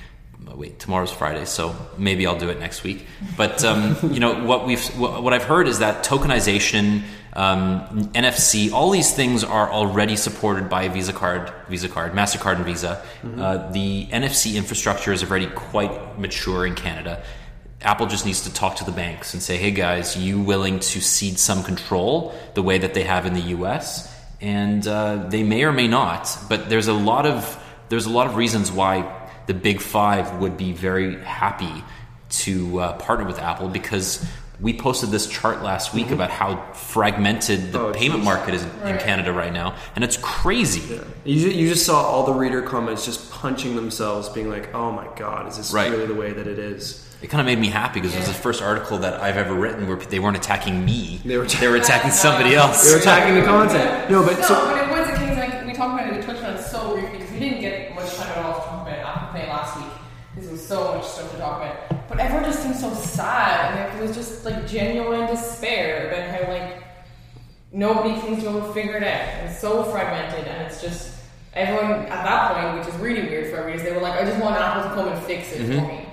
Wait, tomorrow's Friday, so maybe I'll do it next week. But um, you know what we've what I've heard is that tokenization, um, NFC, all these things are already supported by Visa card, Visa card, Mastercard, and Visa. Uh, the NFC infrastructure is already quite mature in Canada. Apple just needs to talk to the banks and say, "Hey guys, you willing to cede some control the way that they have in the U.S.?" And uh, they may or may not, but there's a lot of there's a lot of reasons why the big five would be very happy to uh, partner with Apple because we posted this chart last week mm-hmm. about how fragmented the Oh, payment geez. market is in Canada right now, and it's crazy. You just, you just saw all the reader comments just punching themselves, being like, "Oh my god, is this Right. really the way that it is?" it kind of made me happy because it was the first article that I've ever written where they weren't attacking me. They were they were attacking somebody else. They were attacking the content. No, but no, so but it was a case like we talked about it. We touched on it so briefly because we didn't get much time at all to talk about Apple Pay last week because there was so much stuff to talk about. Everyone just seemed so sad, and it was just like genuine despair about how like nobody seems to have figured it out. It's so fragmented, and it's just everyone at that point, which is really weird for everybody. is They were like, "I just want Apple to come and fix it Mm-hmm. for me."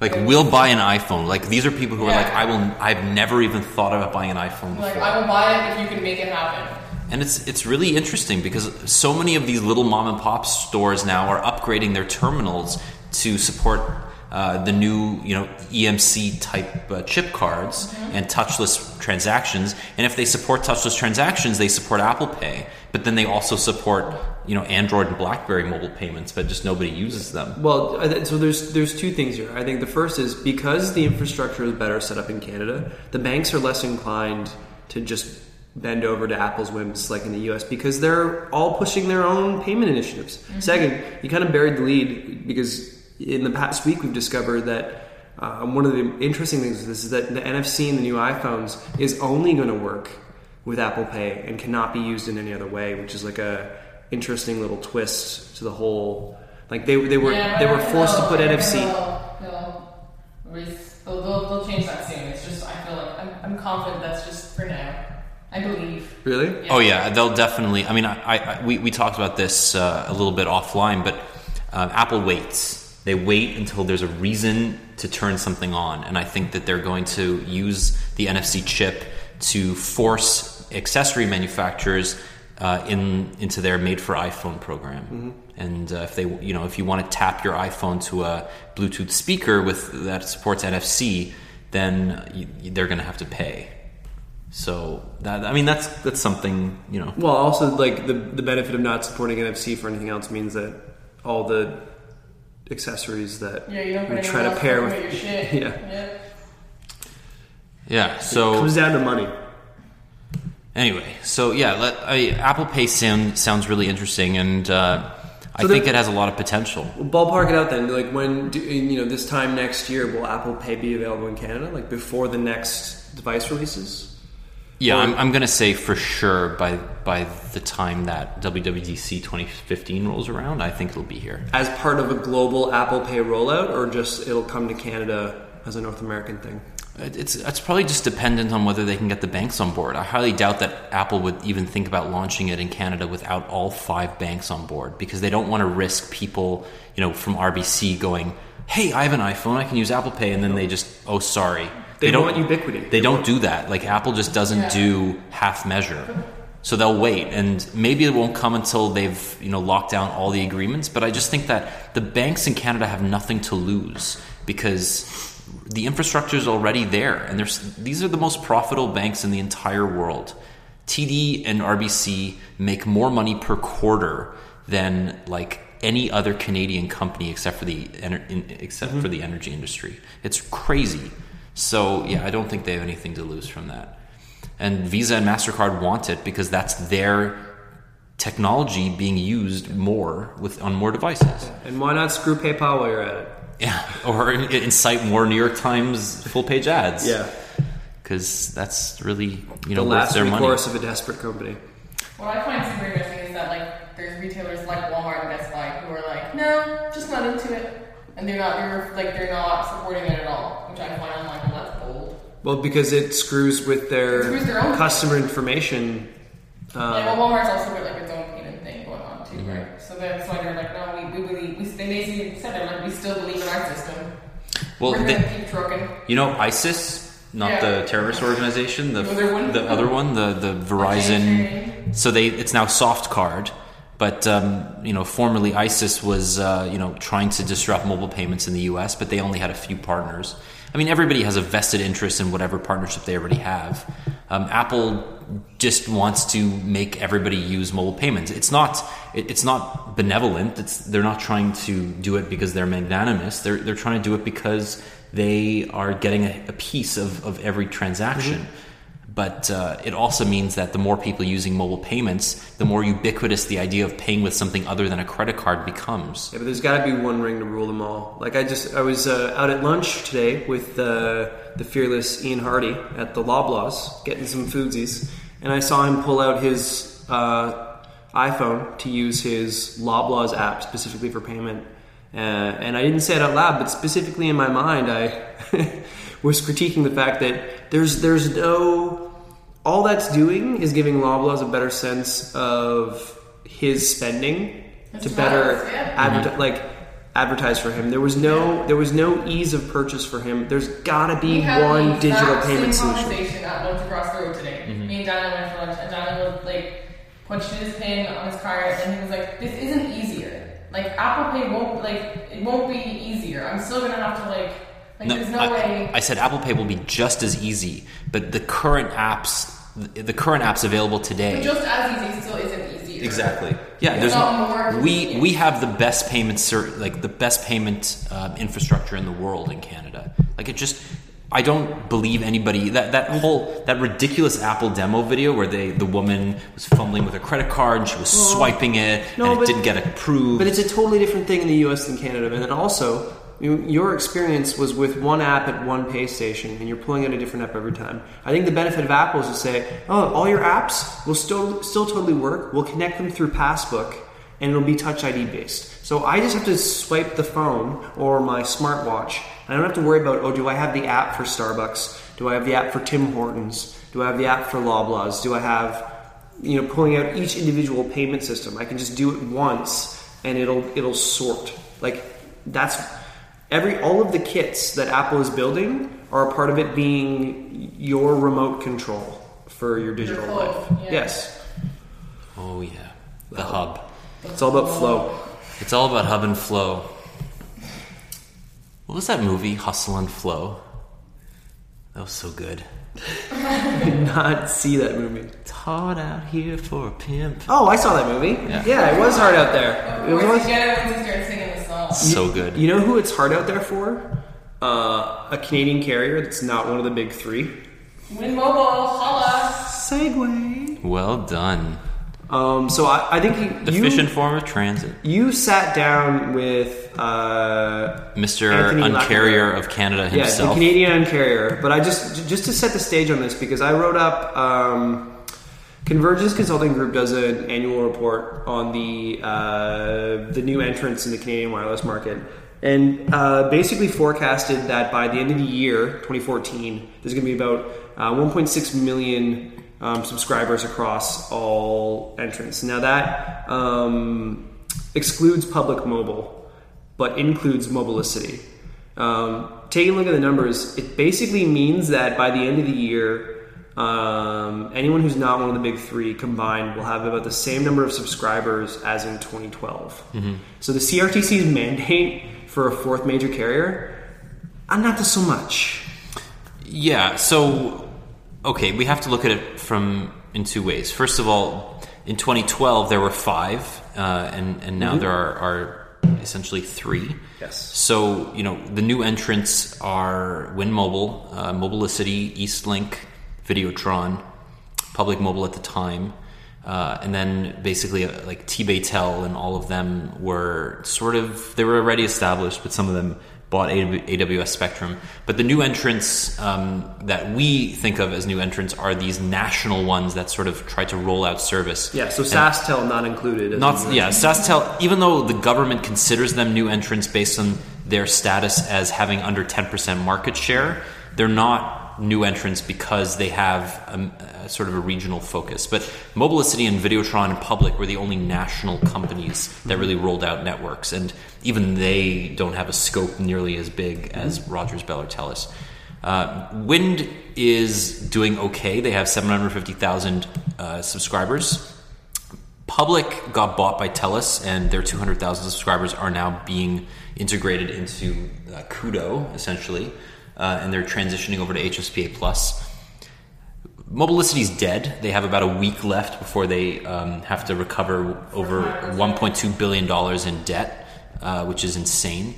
Like we'll buy an iPhone. Like these are people who are like, I will. I've never even thought about buying an iPhone before. Like, I will buy it if you can make it happen. And it's it's really interesting because so many of these little mom and pop stores now are upgrading their terminals to support uh, the new you know EMV type uh, chip cards and touchless transactions. And if they support touchless transactions, they support Apple Pay. But then they also support you know Android and BlackBerry mobile payments, but just nobody uses them. Well, I so there's there's two things here. I think the first is because the infrastructure is better set up in Canada, the banks are less inclined to just bend over to Apple's whims like in the US because they're all pushing their own payment initiatives. Second, you kind of buried the lead because in the past week we've discovered that um, one of the interesting things of this is that the NFC in the new iPhones is only going to work with Apple Pay and cannot be used in any other way, which is like a interesting little twist to the whole. Like they they were Yeah, they were forced to put they'll- NFC. They'll, they'll, they'll, they'll, they'll change that soon. It's just I feel like I'm, I'm confident that's just for now. I believe. Really? Oh yeah, they'll definitely. I mean, I, I, I we, we talked about this uh, a little bit offline, but uh, Apple waits. They wait until there's a reason to turn something on, and I think that they're going to use the NFC chip to force accessory manufacturers uh, in into their made for iPhone program. And uh, if they, you know, if you want to tap your iPhone to a Bluetooth speaker with that supports NFC, then you, they're going to have to pay. So that I mean that's that's something you know. Well, also like the the benefit of not supporting NFC for anything else means that all the accessories that Yeah, you we try to pair with, with your shit. yeah, Yep. Yeah. So comes down to money. anyway, so yeah, let, I, Apple Pay sound, sounds really interesting, and uh, I So think it has a lot of potential. Ballpark it out then. Like when do, you know this time next year, will Apple Pay be available in Canada? Like before the next device releases? Yeah, I'm, I'm going to say for sure by by the time that WWDC 2015 rolls around, I think it'll be here. As part of a global Apple Pay rollout, or just it'll come to Canada as a North American thing? It's it's probably just dependent on whether they can get the banks on board. I highly doubt that Apple would even think about launching it in Canada without all five banks on board because they don't want to risk people, you know, from RBC going, "Hey, I have an iPhone, I can use Apple Pay," and then they just, "Oh, sorry." They don't want ubiquity. They don't do that. Like Apple just doesn't Yeah. do half measure. So they'll wait, and maybe it won't come until they've you know locked down all the agreements. But I just think that the banks in Canada have nothing to lose because the infrastructure is already there, and there's these are the most profitable banks in the entire world. TD and RBC make more money per quarter than like any other Canadian company except for the ener- in, except for mm-hmm. the energy industry. It's crazy. So yeah, I don't think they have anything to lose from that. And Visa and Mastercard want it because that's their technology being used more with on more devices. And why not screw PayPal while you're at it? Yeah, or incite more New York Times full page ads. Yeah, because that's really you the know worth last their money. recourse of a desperate company. What I find super interesting is that like there's retailers like Walmart and Best Buy who are like, no, just not into it, and they're not they're like they're not supporting it at all, which I find I'm like, well, that's bold. Well, because it screws with their, Screws their own customer information. Um, yeah, well, Walmart's also got like its own payment thing going on too, Mm-hmm. right? So that's why they're like, no, we, we believe. We, they basically said they're like, we still believe in our system. Well, We're they- keep trucking. You know, ISIS, not Yeah. the terrorist organization, the The other one? the other one, the the Verizon. So they it's now Softcard, but um, you know, formerly ISIS was uh, you know trying to disrupt mobile payments in the U.S., but they only had a few partners. I mean, everybody has a vested interest in whatever partnership they already have. Um, Apple just wants to make everybody use mobile payments. It's not it, it's not benevolent. It's they're not trying to do it because they're magnanimous. They're they're trying to do it because they are getting a, a piece of, of every transaction. But uh, it also means that the more people using mobile payments, the more ubiquitous the idea of paying with something other than a credit card becomes. Yeah, but there's got to be one ring to rule them all. Like I just, I was uh, out at lunch today with uh, the fearless Ian Hardy at the Loblaws, getting some foodsies, and I saw him pull out his uh, iPhone to use his Loblaws app specifically for payment. Uh, and I didn't say it out loud, but specifically in my mind, I was critiquing the fact that there's there's no all that's doing is giving Loblaws a better sense of his spending That's to better nice, yeah. advertise like advertise for him. There was no there was no ease of purchase for him. There's got to be We one the digital exact payment same solution. conversation at lunch across the road today. Mm-hmm. Me and Daniel went for lunch, and Daniel would like punched in his pin on his card, and he was like, "This isn't easier. Like Apple Pay won't like it won't be easier. I'm still gonna have to like like there's no I, way." I said Apple Pay will be just as easy, but the current apps, the current apps available today, But just as easy still isn't easier. Exactly. Yeah, It's there's not more we we have the best payment ser- like the best payment um, infrastructure in the world in Canada. Like it just I don't believe anybody that that whole that ridiculous Apple demo video where they the woman was fumbling with her credit card and she was swiping it no, and it but- didn't get approved. But it's a totally different thing in the U.S. than Canada. And then also, you, your experience was with one app at one pay station, and you're pulling out a different app every time. I think the benefit of Apple is to say, "Oh, all your apps will still still totally work. We'll connect them through Passbook, and it'll be Touch ID based. So I just have to swipe the phone or my smartwatch. I don't have to worry about, oh, do I have the app for Starbucks? Do I have the app for Tim Hortons? Do I have the app for Loblaws? Do I have you know pulling out each individual payment system i can just do it once and it'll it'll sort like that's every all of the kits that apple is building are a part of it being your remote control for your digital flow, life yeah. yes oh yeah, the hub. it's all about flow It's all about hub and flow. What was that movie, Hustle and Flow? That was so good. I did not see that movie It's hard out here for a pimp. oh i saw that movie Yeah. it was hard out there Of it was course, always- you get it once you start singing the song. So good. you know who it's hard out there for uh, a canadian carrier that's not one of the big three Wind Mobile, holla. segway Well done. um, so I, I think you, The you, efficient form of transit. you sat down with uh, Mr. Anthony Uncarrier Lacavera. of Canada Yeah, the himself. Canadian Uncarrier. But I just just to set the stage on this because I wrote up. Um, Convergence Consulting Group does an annual report on the uh, the new entrants in the Canadian wireless market, and uh, basically forecasted that by the end of the year, 2014, there's going to be about uh, 1.6 million um, subscribers across all entrants. Now that um, excludes public mobile, but includes Mobilicity. Um, taking a look at the numbers, it basically means that by the end of the year, um, anyone who's not one of the big three combined will have about the same number of subscribers as in 2012. So the CRTC's mandate for a fourth major carrier, uh, not so much. Yeah, so okay, we have to look at it from in two ways. First of all, in 2012 there were five, uh, and and now there are, are essentially three. Yes. So you know the new entrants are Wind Mobile, uh, Mobilicity, Eastlink, Videotron, Public Mobile at the time. Uh, and then basically uh, like Tbaytel and all of them were sort of they were already established, but some of them bought AWS Spectrum. But the new entrants um, that we think of as new entrants are these national ones that sort of try to roll out service. Yeah, so SaskTel not included. not yeah, SaskTel. Even though the government considers them new entrants based on their status as having under ten percent market share, they're not new entrants because they have um, a, sort of a regional focus. But Mobilicity and Videotron and Public were the only national companies that really rolled out networks, and even they don't have a scope nearly as big as Rogers, Bell, or Telus. Uh, Wind is doing okay. They have 750,000 uh, subscribers. Public got bought by TELUS, and their 200,000 subscribers are now being integrated into uh, Koodo, essentially, uh, and they're transitioning over to HSPA Plus. Mobilicity's dead. They have about a week left before they um, have to recover over 1.2 billion dollars in debt, uh, which is insane.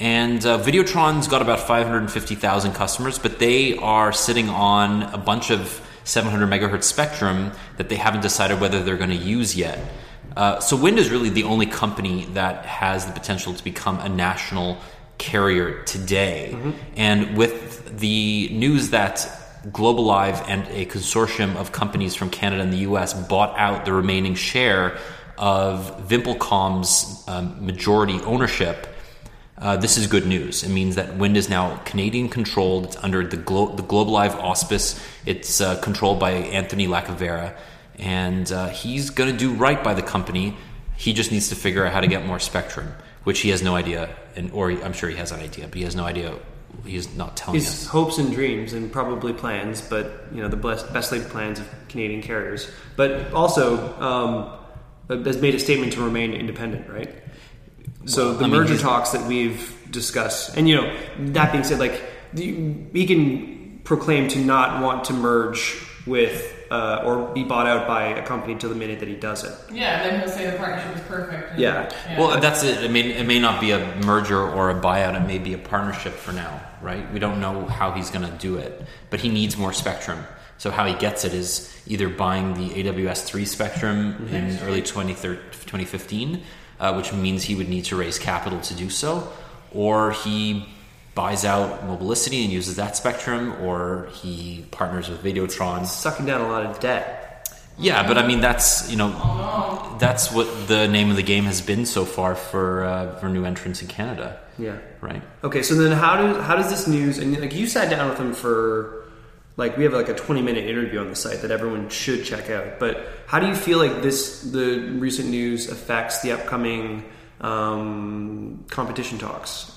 And uh, Videotron's got about 550,000 customers, but they are sitting on a bunch of 700 megahertz spectrum that they haven't decided whether they're going to use yet. Uh, so Wind is really the only company that has the potential to become a national carrier today. And with the news that Globalive and a consortium of companies from Canada and the US bought out the remaining share of Vimpelcom's um, majority ownership, uh, this is good news. It means that Wind is now Canadian controlled. It's under the, Glo- the Globalive auspice. It's uh, controlled by Anthony Lacavera, and uh, he's going to do right by the company. He just needs to figure out how to get more spectrum, which he has no idea, and or he- I'm sure he has an idea, but he has no idea. He's not telling His us. hopes and dreams and probably plans, but you know the best, best laid plans of Canadian carriers. But also um, has made a statement to remain independent, right? So the I mean, merger talks that we've discussed, and you know that being said, like the, he can proclaim to not want to merge with uh, or be bought out by a company till the minute that he does it. Yeah, then he'll say the partnership is perfect. and- Yeah. Well, that's it. I mean, it may not be a merger or a buyout. It may be a partnership for now, right? We don't know how he's going to do it, but he needs more spectrum. So how he gets it is either buying the AWS three spectrum in early 2013 2015, uh, which means he would need to raise capital to do so, or he buys out Mobilicity and uses that spectrum, or he partners with Videotron. Sucking down a lot of debt. Yeah, but I mean that's you know that's what the name of the game has been so far for uh, for new entrants in Canada. Yeah. Right. Okay, so then how do how does this news and like you sat down with him for like we have like a 20 minute interview on the site that everyone should check out. But how do you feel like this the recent news affects the upcoming um, competition talks?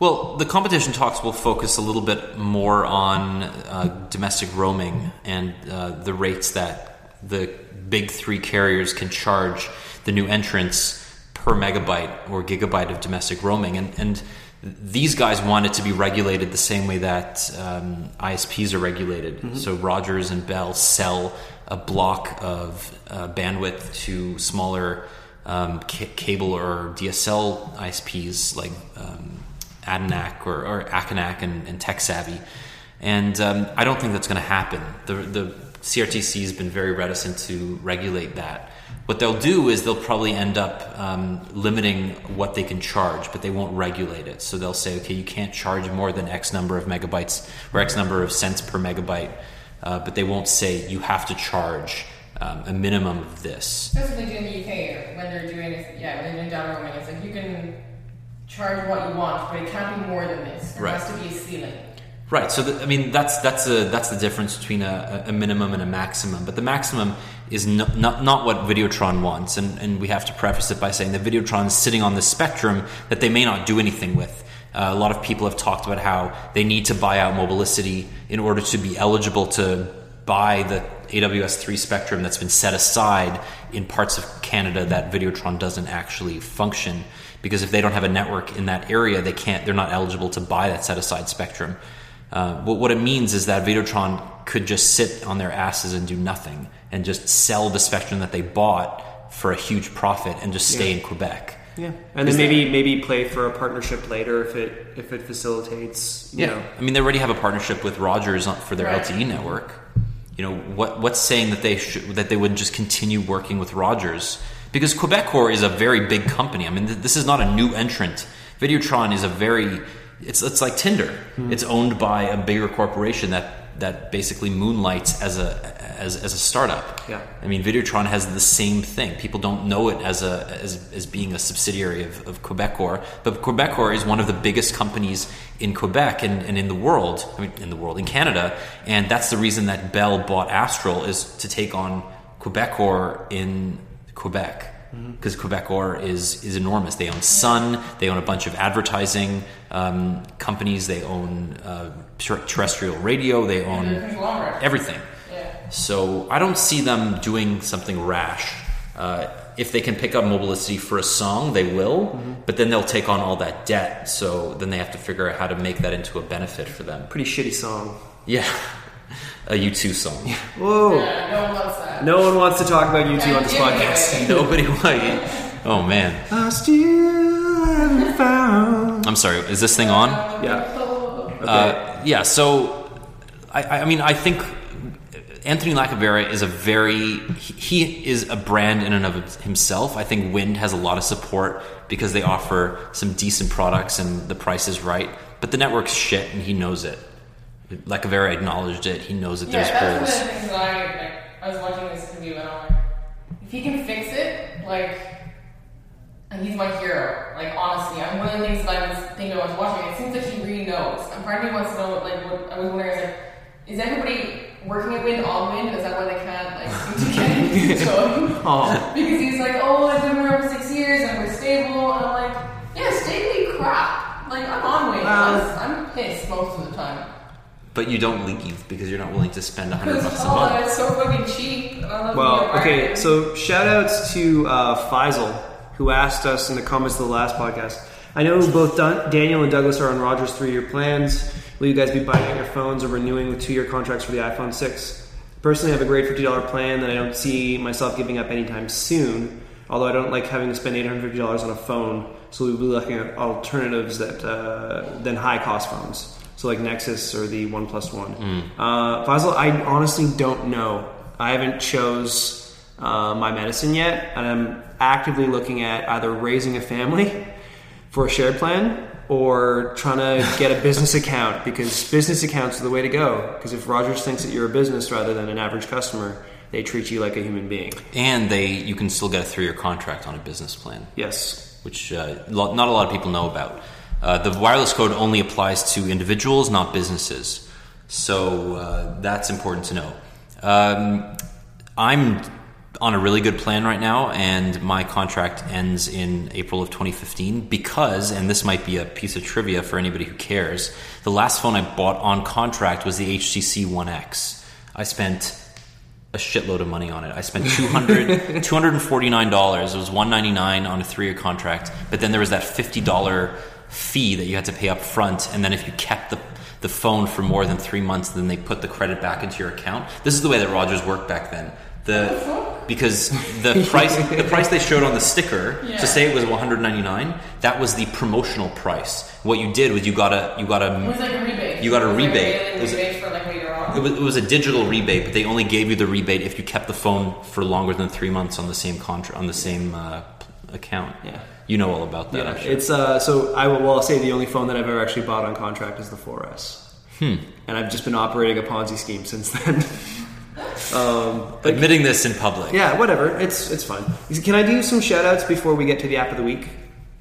Well, the competition talks will focus a little bit more on uh, domestic roaming and uh, the rates that the big three carriers can charge the new entrants per megabyte or gigabyte of domestic roaming. And, and these guys want it to be regulated the same way that um, ISPs are regulated. So Rogers and Bell sell a block of uh, bandwidth to smaller um, ca- cable or DSL ISPs like um, Adanac or, or and, and TekSavvy. And um, I don't think that's going to happen. The, the CRTC has been very reticent to regulate that. What they'll do is they'll probably end up um, limiting what they can charge, but they won't regulate it. So they'll say, okay, you can't charge more than X number of megabytes or X number of cents per megabyte, uh, but they won't say you have to charge um, a minimum of this. That's what they do in the UK when they're doing yeah when they're doing down roaming. It's like you can charge what you want, but it can't be more than this. There Right. has to be a ceiling. Right. So the, I mean, that's that's a that's the difference between a, a minimum and a maximum. But the maximum is no, not not what Videotron wants, and and we have to preface it by saying that Videotron is sitting on the spectrum that they may not do anything with. Uh, a lot of people have talked about how they need to buy out Mobilicity in order to be eligible to buy the AWS three spectrum that's been set aside in parts of Canada that Videotron doesn't actually function. Because if they don't have a network in that area, they can't. They're not eligible to buy that set aside spectrum. Uh, what, what it means is that Videotron could just sit on their asses and do nothing and just sell the spectrum that they bought for a huge profit and just stay in Quebec. Yeah, and then maybe maybe play for a partnership later if it if it facilitates. You Yeah, know, I mean they already have a partnership with Rogers for their Right. LTE network. You know what? What's saying that they should that they wouldn't just continue working with Rogers? Because Quebecor is a very big company. I mean, th- this is not a new entrant. Videotron is a very it's it's like Tinder. Hmm. It's owned by a bigger corporation that that basically moonlights as a as, as a startup. Yeah. I mean, Videotron has the same thing. People don't know it as a as, as being a subsidiary of, of Quebecor, but Quebecor is one of the biggest companies in Quebec and, and in the world. I mean, in the world, in Canada, and that's the reason that Bell bought Astral is to take on Quebecor in Quebec. Because Quebecor is is enormous. They own Sun. They own a bunch of advertising um, companies. They own uh, ter- terrestrial radio. They own conglomerate. everything. Yeah. So I don't see them doing something rash. Uh, if they can pick up Mobilicity for a song, they will, but then they'll take on all that debt. So then they have to figure out how to make that into a benefit for them. pretty shitty song. Yeah, a U2 song. Whoa, Yeah, no one wants that. no one wants to talk about U2 on this Yeah, podcast. Nobody want. Oh man, I still haven't found. I'm sorry. Is this thing on? Yeah. Okay. Uh, yeah. So, I, I mean, I think Anthony Lacavera is a very he, he is a brand in and of himself. I think Wind has a lot of support because they offer some decent products and the price is right. But the network's shit and he knows it. Lacavera acknowledged it. He knows that Yeah, there's that's one of holes. the things that I like. I was watching this interview and I'm like, if he can fix it, like, and he's my hero. Like honestly, I'm one of the things that I was thinking I was watching. It seems like he really knows. And part of me wants to know, like, what I was wondering is like, is everybody working at Wind on Wind? Is that why they can't like seem to get anything going? Oh. Because he's like, oh, I've been here for six years and we're stable. And I'm like, yeah, stable crap. Like I'm on Wind. Well- I'm, I'm pissed most of the time. But you don't leave because you're not willing to spend a hundred Because bucks a oh, month. it's so fucking cheap. and I love Well, okay, so shout outs to uh, Faisal, who asked us in the comments of the last podcast. I know both Dun- Daniel and Douglas are on Rogers' three year plans. Will you guys be buying out your phones or renewing with two year contracts for the iPhone 6? Personally, I have a great $50 plan that I don't see myself giving up anytime soon, although I don't like having to spend $850 on a phone, so we'll be looking at alternatives that uh, than high cost phones. So, like Nexus or the One One. Uh, Faisal, I honestly don't know. I haven't chose uh, my medicine yet, and I'm actively looking at either raising a family for a shared plan or trying to get a business account because business accounts are the way to go. Because if Rogers thinks that you're a business rather than an average customer, they treat you like a human being. And they you can still get a three year contract on a business plan. Yes. which uh, not a lot of people know about. Uh, the wireless code only applies to individuals, not businesses. So uh, that's important to know. Um, I'm on a really good plan right now, and my contract ends in April of 2015 because, and this might be a piece of trivia for anybody who cares, the last phone I bought on contract was the HTC One X. I spent a shitload of money on it. I spent 200 $249. It was 199 on a three-year contract, but then there was that $50 fee that you had to pay up front, and then if you kept the the phone for more than three months, then they put the credit back into your account. This is the way that Rogers worked back then. The because the price the price they showed on the sticker Yeah. to say it was 199 that was the promotional price. What you did was you got a you got a It was like a rebate. You got a It was like rebate. It was- rebate like it was, it was a digital rebate, but they only gave you the rebate if you kept the phone for longer than three months on the same contract on the same uh, account. Yeah. you know all about that. Yeah, sure. it's uh, so I will well, I'll say the only phone that I've ever actually bought on contract is the 4S. Hmm. And I've just been operating a Ponzi scheme since then. um, but admitting this in public. yeah, whatever. It's it's fun. Can I do some shout outs before we get to the app of the week?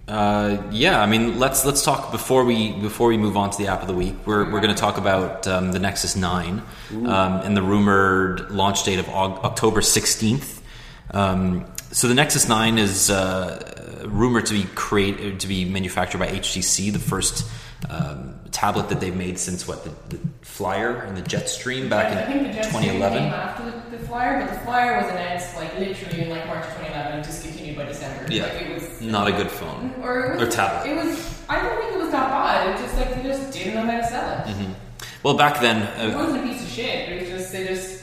Uh, yeah, I mean, let's let's talk before we before we move on to the app of the week. We're we're going to talk about um, the Nexus Nine um, and the rumored launch date of October sixteenth. Um, so the Nexus Nine is uh, rumored to be create to be manufactured by HTC, the first um, tablet that they've made since what the, the Flyer and the Jetstream back I think in Jet twenty Stream eleven. came after the, the Flyer, but the Flyer was announced like literally in like March 2011 and discontinued by December. Yeah, like, it was not a good phone or, it was, or tablet. It was. I don't think it was that bad. It just like they just didn't know how to sell it. Well, back then, It uh, wasn't a piece of shit. It was just they just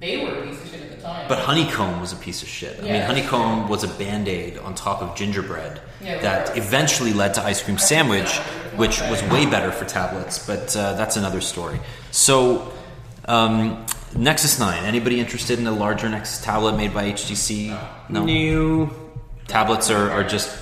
they were a piece of shit at the time. But honeycomb was a piece of shit. I mean, Yeah. honeycomb was a band aid on top of gingerbread Yeah, that was. eventually led to ice cream sandwich, which was way better for tablets. But uh, that's another story. So, um, Nexus Nine. Anybody interested in a larger Nexus tablet made by HTC? No. New. Tablets are, are just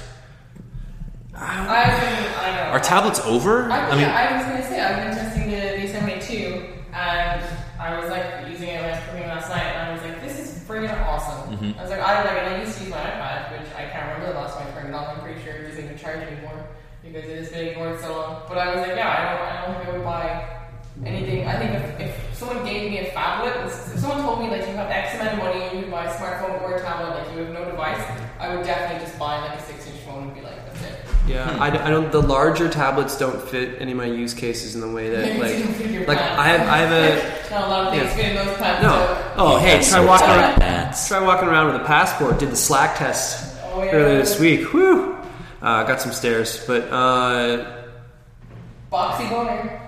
I've been. I know. are tablets over? I, I mean, yeah, I was gonna say I've been testing the V72 and I was like using it when I was cooking last night and I was like, this is friggin' awesome. Mm-hmm. I like, and I used to use my iPad, which I can't remember the last time I turned it on. I'm pretty sure it doesn't even charge anymore because it has been ignored so long. But I was like, yeah, I don't, I don't think I would buy anything. I think if, if someone gave me a phablet, if someone told me like you have X amount of money and you can buy a smartphone or a tablet, like you have no device, I would definitely just buy like a that's it. Yeah, I, d- I don't. The larger tablets don't fit any of my use cases in the way that Maybe like you don't fit your like. I have I have a Not a lot of things Yeah. fit those pants. no. Oh hey, try so walking around. pants. Try walking around with a passport. Did the Slack test Oh, yeah. earlier this week. Whew. Uh, got some stairs, but uh, Boxy boner.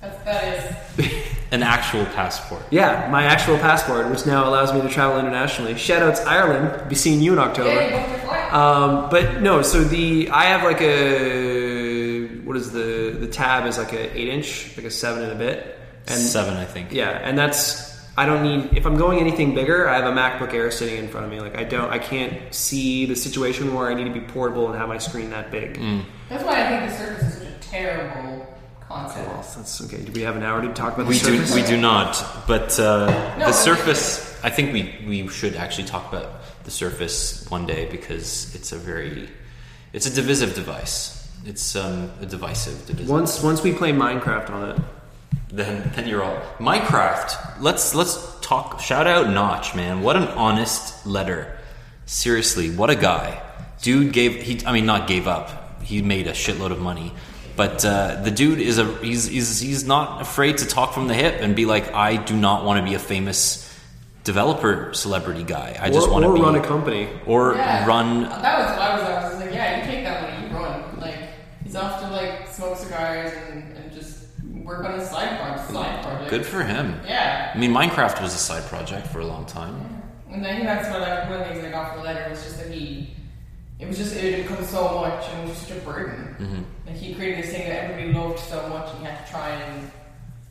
That's that is. an actual passport. yeah, my actual passport, which now allows me to travel internationally. Shoutouts Ireland. Be seeing you in October. Yeah, you booked your flight. Um, but no, so the I have like a what is the the tab is like a eight inch, like a seven and a bit, and Seven, I think. yeah, and that's I don't need if I'm going anything bigger. I have a MacBook Air sitting in front of me. Like I don't, I can't see the situation where I need to be portable and have my screen that big. Mm. That's why I think the Surface is such a terrible concept. Well, that's okay. Do we have an hour to talk about the We do Surface? we do not, but uh, No, the Surface. I think we we should actually talk about the Surface one day because it's a very it's a divisive device. It's um, a divisive divisive. Device. Once once we play Minecraft on it, then then you're all Minecraft. Let's let's talk. Shout out Notch, man. What an honest letter. Seriously, what a guy. Dude gave he. I mean, not gave up. He made a shitload of money. But uh, the dude is a he's, he's he's not afraid to talk from the hip and be like, I do not want to be a famous developer celebrity guy. I just want to be run a company. or Yeah. run That was what I was. I was like, yeah, you take that money, you run. Like he's off to like smoke cigars and, and just work on his side project. Side project. good for him. Yeah. I mean, Minecraft was a side project for a long time. And I think that's what I, one of the things I got from the letter was just that he, it was just it had become so much and it was just a burden. Mm-hmm. Like he created this thing that everybody loved so much, and he had to try and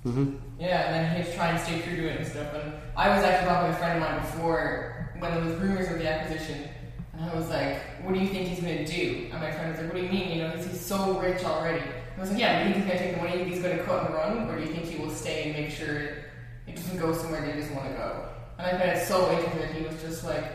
mm-hmm. yeah, and then he had to try and stay true to it and stuff. And I was actually talking with a friend of mine before when there was rumors of the acquisition, and I was like, "What do you think he's going to do?" And my friend was like, "What do you mean? You know, he's, he's so rich already." And I was like, "Yeah, do you think he's going to take the money? Do you think he's going to cut and run, or do you think he will stay and make sure it doesn't go somewhere they just want to go?" And I found it so interesting that he was just like,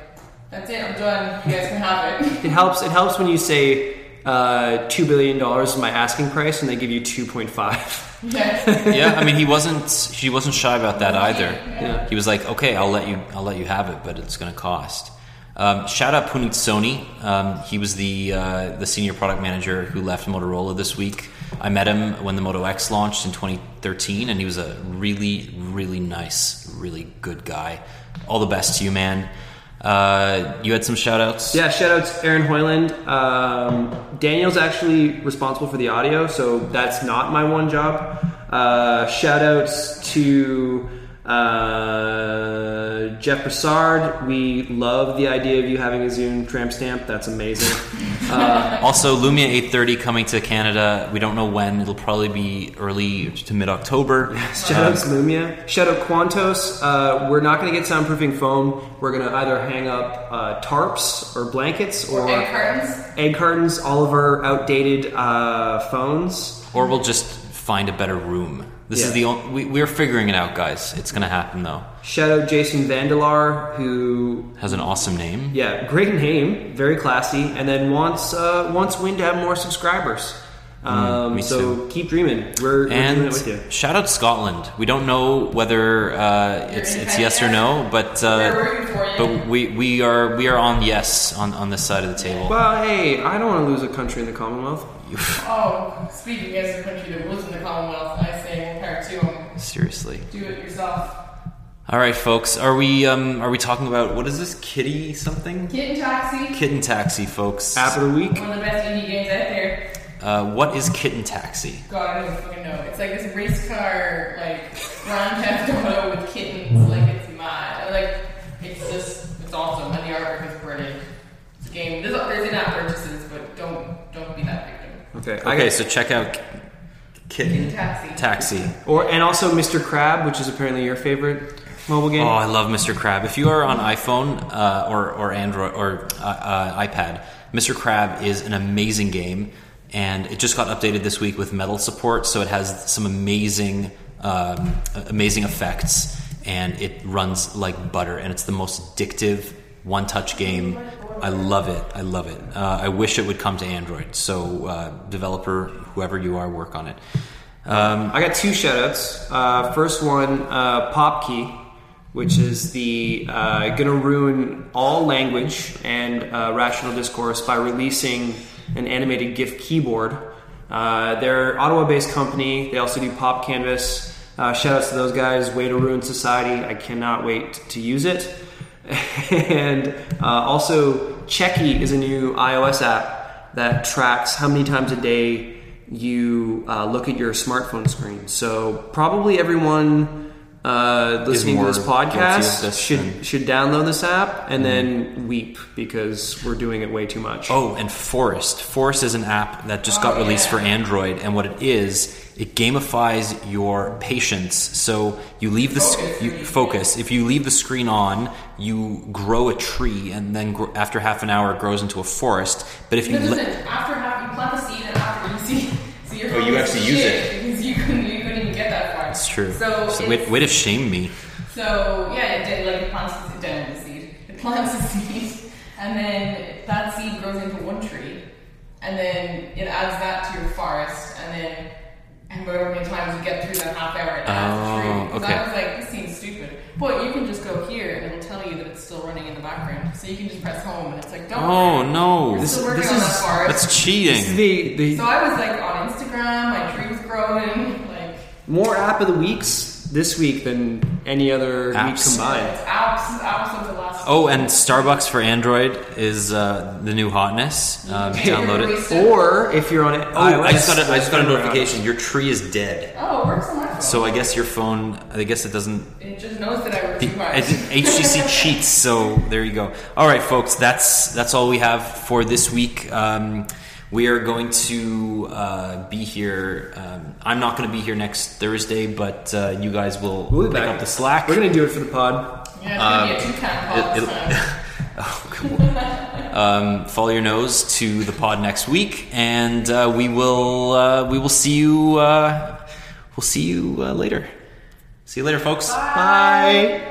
"That's it, I'm done. You guys can have it." It helps. It helps when you say uh, two billion dollars is my asking price, and they give you two point five. yeah. yeah, I mean, he wasn't. She wasn't shy about that either. Yeah. He was like, "Okay, I'll let you. I'll let you have it, but it's going to cost." Um, shout out Puneet Soni. Um, he was the uh, the senior product manager who left Motorola this week. I met him when the Moto X launched in 2013, and he was a really, really nice, really good guy. All the best to you, man. Uh, you had some shout outs? Yeah, shout out to Aaron Hoyland. Um, Daniel's actually responsible for the audio, so that's not my one job. Uh, shout outs to uh, Jeff Broussard. We love the idea of you having a Zoom tramp stamp. That's amazing. Also, Lumia 830 coming to Canada. We don't know when. It'll probably be early to mid October. Shout out to Lumia. Shout out Quantos. Uh, we're not going to get soundproofing foam. We're going to either hang up uh, tarps or blankets or, Or egg cartons. egg cartons, all of our outdated uh, phones. Or we'll just find a better room. This is the only, we, we're figuring it out, guys. It's gonna happen though. Shout out Jason Vandelar, who Has an awesome name. Yeah, great name, very classy, and then wants uh, wants Wind to have more subscribers. Um, me so too. keep dreaming. We're, we're doing And it with you. shout out Scotland. We don't know whether uh, it's it's yes or no, but We're rooting for uh, but we, we are we are on yes on, on this side of the table. Well, hey, I don't want to lose a country in the Commonwealth. Oh, speaking as a country that was in the Commonwealth, I say more to them. Seriously. Do it yourself. All right, folks. Are we um are we talking about what is this kitty something? Kitten Taxi, Kitten Taxi, folks. App of the week. one of the best indie games out there. Uh, what is Kitten Taxi? God, I don't fucking know. It's like this race car, like Grand Theft Auto with kittens. Like it's mad. Like it's just, it's awesome, and the artwork is brilliant. It's a game. There's, there's in-app purchases, but don't don't be that victim. Okay. I Okay, so check out Kitten Taxi. Taxi. or and also Mr. Crab, which is apparently your favorite mobile game. Oh, I love Mr. Crab. If you are on iPhone uh, or or Android or uh, uh, iPad, Mr. Crab is an amazing game, and it just got updated this week with metal support, so it has some amazing um, amazing effects, and it runs like butter, and it's the most addictive one-touch game. I love it. I love it. Uh, I wish it would come to Android. So, uh, developer, whoever you are, work on it. Um, I got two shoutouts. Uh, first one, uh, PopKey, which is the uh, going to ruin all language and uh, rational discourse by releasing an animated GIF keyboard. They're Ottawa-based company. They also do Pop Canvas. Uh, shoutouts to those guys. Way to ruin society. I cannot wait to use it. and uh, also, Checky is a new iOS app that tracks how many times a day you uh, look at your smartphone screen. So probably everyone uh, listening to this podcast this should than- should download this app and then weep because we're doing it way too much. Oh, and Forest. Forest is an app that just got Oh, released yeah. for Android, and what it is, it gamifies your patience. So you leave the Focus, you focus. If you leave the screen on, you grow a tree, and then gr- after half an hour, it grows into a forest. But if you No, le- after half, you plant the seed, and after you see, so you're Oh, you actually use it. True. So, So it's- way, way to shame me. So yeah, it did, like it plants the down the seed. It plants the seed, and then that seed grows into one tree, and then it adds that to your forest, and then and however many times you get through that half hour, it adds a Oh, tree. Because okay. I was like, this seems stupid. But you can just go here, and it'll tell you that it's still running in the background. So you can just press home, and it's like, don't. Oh worry, no, We're this, still working this on is- that forest. that's This is cheating. the the so I was like on Instagram, my tree was growing, like more app of the weeks this week than any other Apps. week combined. apps, apps of the last. Oh, and Starbucks for Android is uh, the new hotness. Um, download it. Or if you're on it, Oh, I just got a, I just got a notification. Your tree is dead. Oh, it works on my phone. So I guess your phone. I guess it doesn't. It just knows that I work The, too hard. HTC cheats. So there you go. All right, folks. That's that's all we have for this week. Um, we are going to uh, be here. Um, I'm not going to be here next Thursday, but uh, you guys will We'll pick back. up the slack. We're gonna do it for the pod. yeah, it's gonna be a two-can call it- this it'll- time. Oh, um, follow your nose to the pod next week, and uh, we will uh, we will see you. Uh, we'll see you uh, later. See you later, folks. Bye.